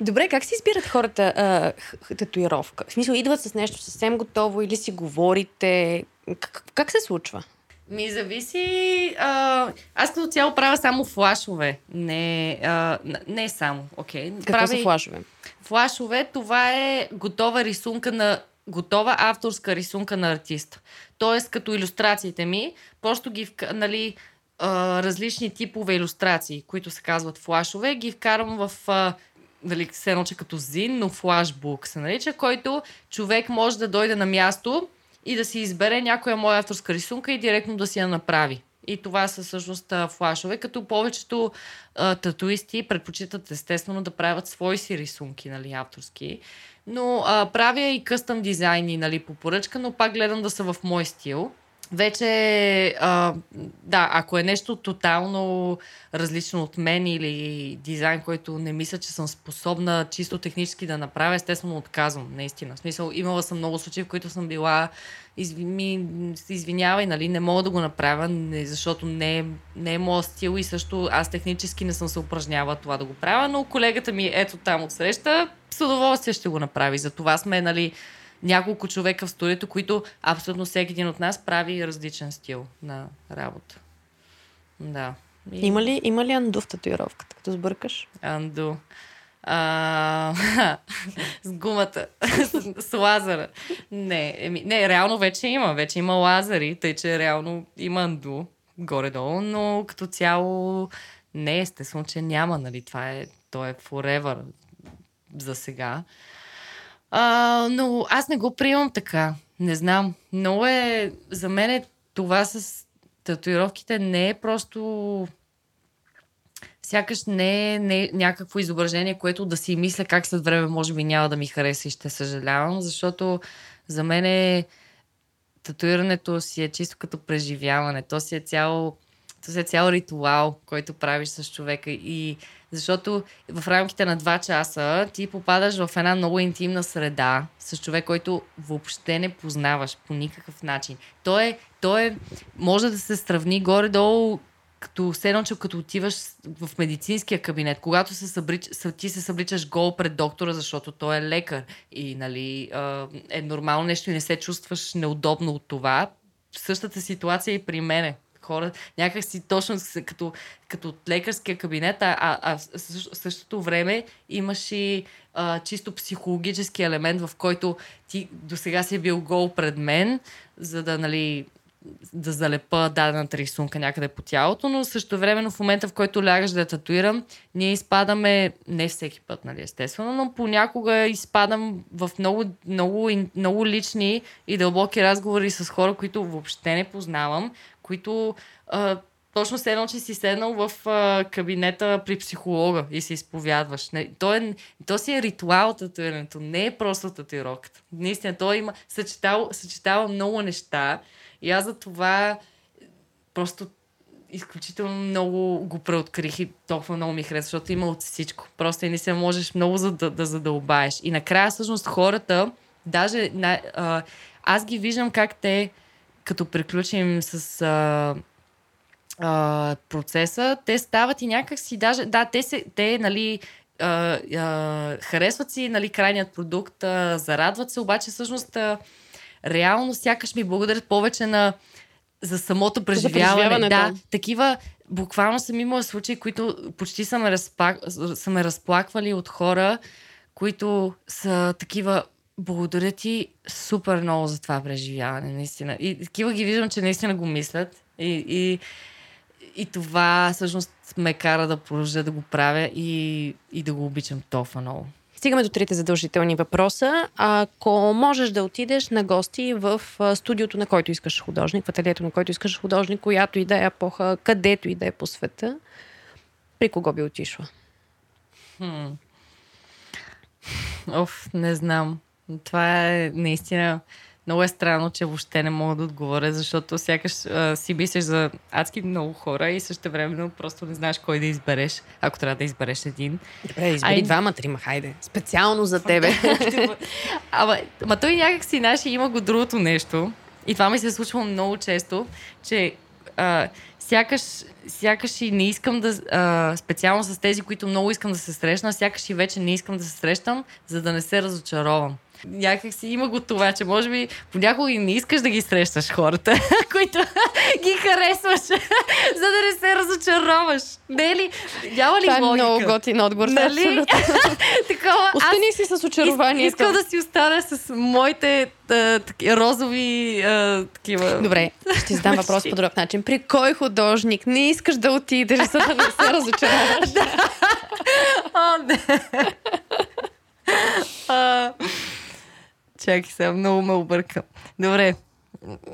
Добре, как си избират хората а, татуировка? В смисъл, идват с нещо съвсем готово или си говорите? Как, как се случва? Ми зависи. А, аз като цяло правя само флашове. Не, а, не само. Okay. Какво Прави... са флашове? Флашове, това е готова рисунка на готова авторска рисунка на артиста. Тоест, като иллюстрациите ми, просто ги, нали, различни типове иллюстрации, които се казват флашове, ги вкарвам в а, дали се науча като зин, но флашбук се нарича, който човек може да дойде на място и да си избере някоя моя авторска рисунка и директно да си я направи. И това са всъщност флашове, като повечето а, татуисти предпочитат естествено да правят свои си рисунки, нали, авторски. Но а, правя и къстъм дизайни, нали, по поръчка, но пак гледам да са в мой стил вече, а, да, ако е нещо тотално различно от мен или дизайн, който не мисля, че съм способна чисто технически да направя, естествено отказвам, наистина. В смисъл, имала съм много случаи, в които съм била изви, ми, извинявай, нали, не мога да го направя, не, защото не, не е моят стил и също аз технически не съм се упражнявала това да го правя, но колегата ми ето там от среща с удоволствие ще го направи. За това сме, нали, няколко човека в студиото, които абсолютно всеки един от нас прави различен стил на работа. Да. И... Има, ли, има ли анду в татуировката, като сбъркаш? Анду. А, с гумата, с, с лазера. Не, еми, не, реално вече има. Вече има лазери, тъй че реално има анду горе-долу, но като цяло не, естествено, че няма, нали? Това е, то е forever за сега. А, но аз не го приемам така. Не знам. Много е... За мен е това с татуировките не е просто... Сякаш не е, не е някакво изображение, което да си мисля как след време може би няма да ми хареса и ще съжалявам, защото за мен е татуирането си е чисто като преживяване. То си е цяло, е цял ритуал, който правиш с човека. И защото в рамките на два часа ти попадаш в една много интимна среда с човек, който въобще не познаваш по никакъв начин. Той е, той е може да се сравни горе-долу като все че като отиваш в медицинския кабинет, когато се събрич, ти се събличаш гол пред доктора, защото той е лекар. И нали, е нормално нещо и не се чувстваш неудобно от това, същата ситуация и при мене хора, някак си точно като, като от лекарския кабинет, а, а, а в същото време имаш и а, чисто психологически елемент, в който ти до сега си е бил гол пред мен, за да, нали, да залепа дадената рисунка някъде по тялото, но също времено в момента, в който лягаш да я татуирам, ние изпадаме, не всеки път, нали, естествено, но понякога изпадам в много, много, много лични и дълбоки разговори с хора, които въобще не познавам, които а, точно се че си седнал в а, кабинета при психолога и се изповядваш. Не, то, е, то си е ритуал татуирането, не е просто татуировката. Наистина, той има, съчетава, съчетава много неща и аз за това просто изключително много го преоткрих и толкова много ми харесва, защото има от всичко. Просто и не се можеш много за да, да задълбаеш. И накрая всъщност хората, даже а, аз ги виждам как те като приключим с а, а, процеса, те стават и някак си даже, да, те, се, те нали, а, а, харесват си нали, крайният продукт, а, зарадват се, обаче всъщност а, реално сякаш ми благодарят повече на за самото преживяване. За да, такива буквално съм имала случаи, които почти са ме, разпак, са ме разплаквали от хора, които са такива благодаря ти супер много за това преживяване, наистина. И такива ги виждам, че наистина го мислят. И, и, и това всъщност ме кара да продължа да го правя и, и да го обичам толкова много. Стигаме до трите задължителни въпроса. Ако можеш да отидеш на гости в студиото, на който искаш художник, в ателието, на който искаш художник, която и да е епоха, където и да е по света, при кого би отишла? Хм. Оф, не знам. Това е наистина много е странно, че въобще не мога да отговоря, защото сякаш а, си мислиш за адски много хора и също времено просто не знаеш кой да избереш, ако трябва да избереш един. Добре, избери Ай... двама, трима, хайде. Специално за тебе. ама, ама той някак си наши има го другото нещо. И това ми се е случвало много често, че а, сякаш, сякаш и не искам да, а, специално с тези, които много искам да се срещна, сякаш и вече не искам да се срещам, за да не се разочаровам. Някак си има го това, че може би понякога и не искаш да ги срещаш хората, които ги харесваш, за да не се разочароваш. Не е ли? Няма ли Това е логика? много готин отговор. Нали? Абсолютно. Такова, Остани си с очарованието. искам да си остана с моите а, таки, розови а, такива... Добре, ще задам въпрос по друг начин. При кой художник не искаш да отидеш, за да не се разочароваш? О, не. а, чакай сега, много ме объркам. Добре.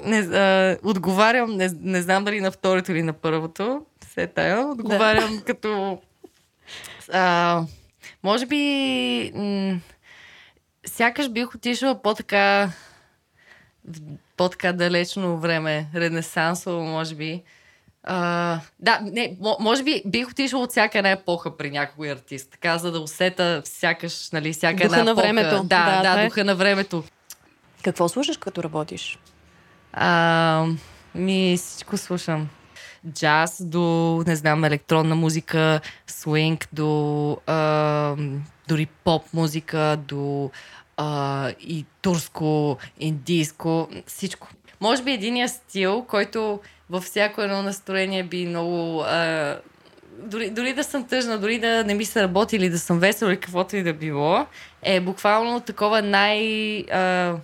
Не, а, отговарям, не, не знам дали на второто или на първото. Се тая. Отговарям като... А, може би... М- сякаш бих отишла по-така по-така далечно време, ренесансово, може би. А, да, не, мо- може би бих отишла от всяка една епоха при някой артист, така за да усета сякаш, нали, всяка Духа една на епоха. времето. Да, Да, да, е. духа на времето. Какво слушаш като работиш? А, ми всичко слушам. Джаз до, не знам, електронна музика, свинг до а, дори поп музика, до а, и турско, индийско, всичко. Може би единия стил, който във всяко едно настроение би много... А, дори, дори да съм тъжна, дори да не ми се работи или да съм весела или каквото и да било, е буквално такова най... А,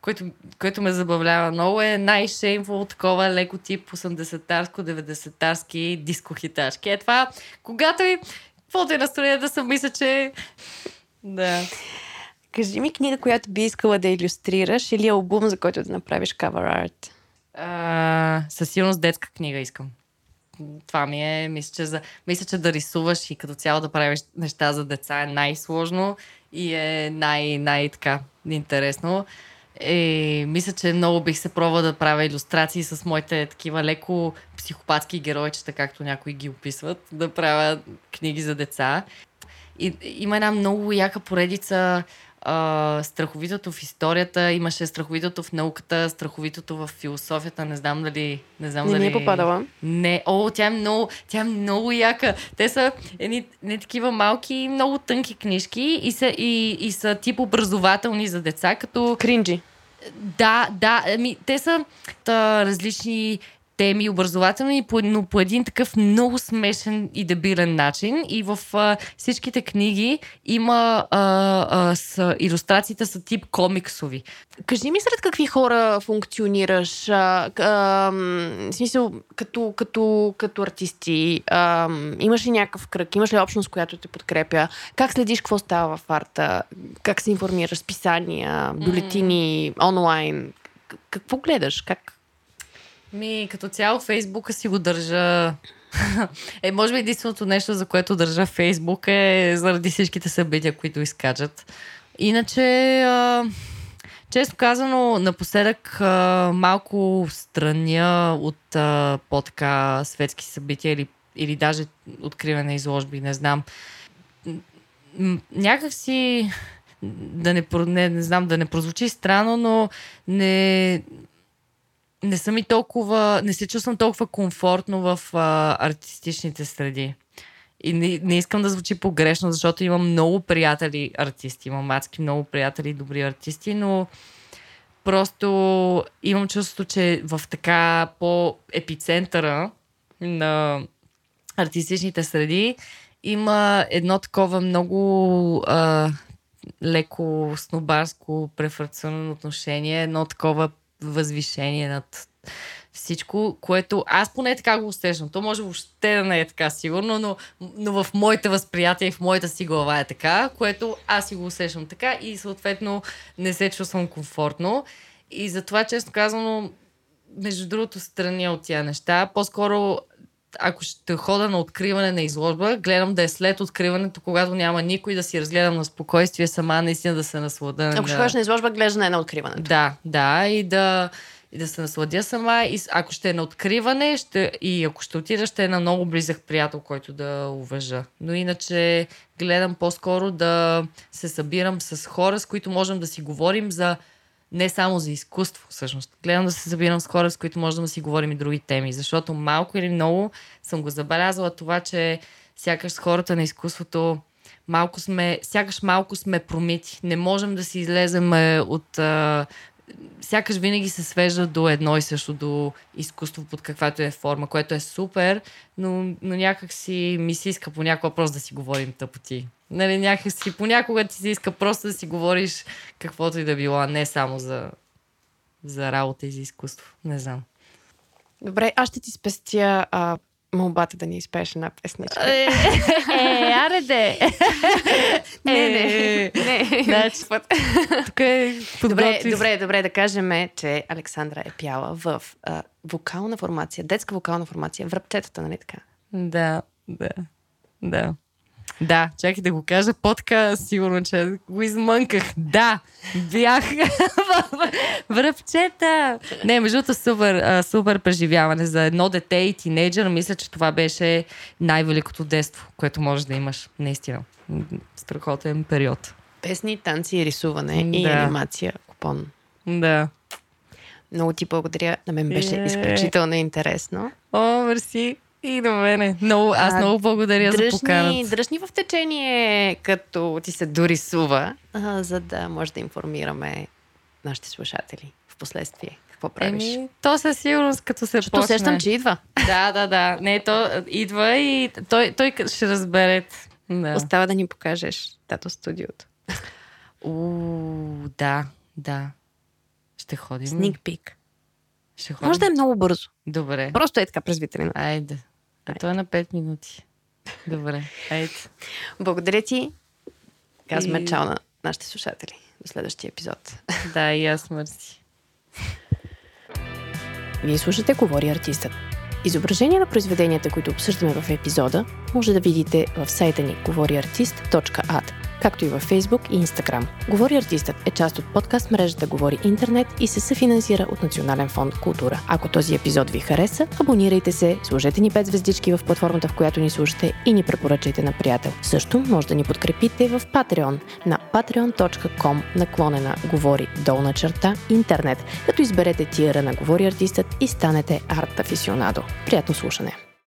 което, което ме забавлява много е най-шеймфул такова леко тип 80-тарско, 90-тарски дискохиташки. Е това, когато и каквото е настроение да съм мисля, че... Да. Кажи ми книга, която би искала да иллюстрираш или албум, за който да направиш cover art. А, със сигурност детска книга искам. Това ми е, мисля че, за, мисля, че да рисуваш и като цяло да правиш неща за деца е най-сложно и е най- най-така интересно. Е, мисля, че много бих се пробвала да правя иллюстрации с моите такива леко психопатски геройчета, както някои ги описват, да правя книги за деца. И, има една много яка поредица а, страховитото в историята, имаше страховитото в науката, страховитото в философията, не знам дали... Не, знам Не дали... ми е попадала. Не, о, тя е много, тя е много яка. Те са едни не такива малки, много тънки книжки и са, и, и са тип образователни за деца, като Кринджи. да, да, ами, те са та, различни теми образователни, но по един такъв много смешен и дебилен начин. И в а, всичките книги има а, а, с, иллюстрациите са тип комиксови. Кажи ми сред какви хора функционираш, а, а, в смисъл, като, като, като артисти, а, имаш ли някакъв кръг, имаш ли общност, която те подкрепя, как следиш какво става в арта, как се информираш, списания, бюлетини, онлайн, К- какво гледаш, как? Ми, като цяло Фейсбука си го държа... е, може би единственото нещо, за което държа Фейсбук е заради всичките събития, които изкачат. Иначе, а, честно казано, напоследък а, малко страня от а, по-така светски събития или, или даже откриване изложби, не знам. Някак си да не, не, не знам, да не прозвучи странно, но не, не съм и толкова, не се чувствам толкова комфортно в а, артистичните среди. И не, не искам да звучи погрешно, защото имам много приятели артисти, имам адски много приятели добри артисти, но просто имам чувството, че в така по епицентъра на артистичните среди има едно такова много а, леко снобарско преференционно отношение, едно такова възвишение над всичко, което аз поне така го усещам. То може въобще да не е така сигурно, но, но в моите възприятия и в моята си глава е така, което аз си го усещам така и съответно не се чувствам комфортно. И затова, често казано, между другото, страни от тия неща. По-скоро, ако ще хода на откриване на изложба, гледам да е след откриването, когато няма никой, да си разгледам на спокойствие сама, наистина да се наслада. Ако ще ходиш на изложба, глеждане на откриването. да, да, и да, и да се насладя сама. И ако ще е на откриване, ще, и ако ще отида, ще е на много близък приятел, който да уважа. Но иначе гледам по-скоро да се събирам с хора, с които можем да си говорим за не само за изкуство, всъщност. Гледам да се събирам с хора, с които можем да си говорим и други теми, защото малко или много съм го забелязала това, че сякаш с хората на изкуството малко сме, сякаш малко сме промити. Не можем да си излезем от а, сякаш винаги се свежда до едно и също, до изкуство под каквато е форма, което е супер, но, но някак си ми се иска понякога просто да си говорим тъпоти. Нали, някак си понякога ти се иска просто да си говориш каквото и да било, а не само за, за работа и за изкуство. Не знам. Добре, аз ще ти спестя а, молбата да ни изпееш една песничка. Е, е, аре де! Не, не, не. Значи, тук е добре, добре, добре да кажем, че Александра е пяла в а, вокална формация, детска вокална формация, връбчетата, нали така? Да, да, да. Да, чакай да го кажа. Потка, сигурно, че го измънках. Да, бях в ръбчета. Не, между другото, супер, супер преживяване за едно дете и тинейджър. Мисля, че това беше най-великото детство, което можеш да имаш. Наистина. Страхотен период. Песни, танци рисуване да. и анимация. Купон. Да. Много ти благодаря. На мен беше е... изключително интересно. О, мерси. И до мене. Много, аз а, много благодаря дръжни, за поканата. Дръжни в течение, като ти се дорисува, а, за да може да информираме нашите слушатели в последствие. Какво правиш? Еми, то със сигурност, като се Защото почне. усещам, че идва. Да, да, да. Не, то идва и той, той ще разбере. Да. Остава да ни покажеш тато студиото. У, да, да. Ще ходим. Сник пик. Ще ходим. Може да е много бързо. Добре. Просто е така през витрина. Айде. А то е на 5 минути. Добре, айде. Благодаря ти. Казваме и... чао на нашите слушатели. До следващия епизод. Да, и аз мърси. Вие слушате Говори артистът. Изображение на произведенията, които обсъждаме в епизода, може да видите в сайта ни говориартист.ад както и във Facebook и Instagram. Говори артистът е част от подкаст мрежата Говори Интернет и се съфинансира от Национален фонд Култура. Ако този епизод ви хареса, абонирайте се, сложете ни 5 звездички в платформата, в която ни слушате и ни препоръчайте на приятел. Също може да ни подкрепите в Patreon на patreon.com наклонена Говори долна черта интернет, като изберете тиера на Говори артистът и станете арт афисионадо. Приятно слушане!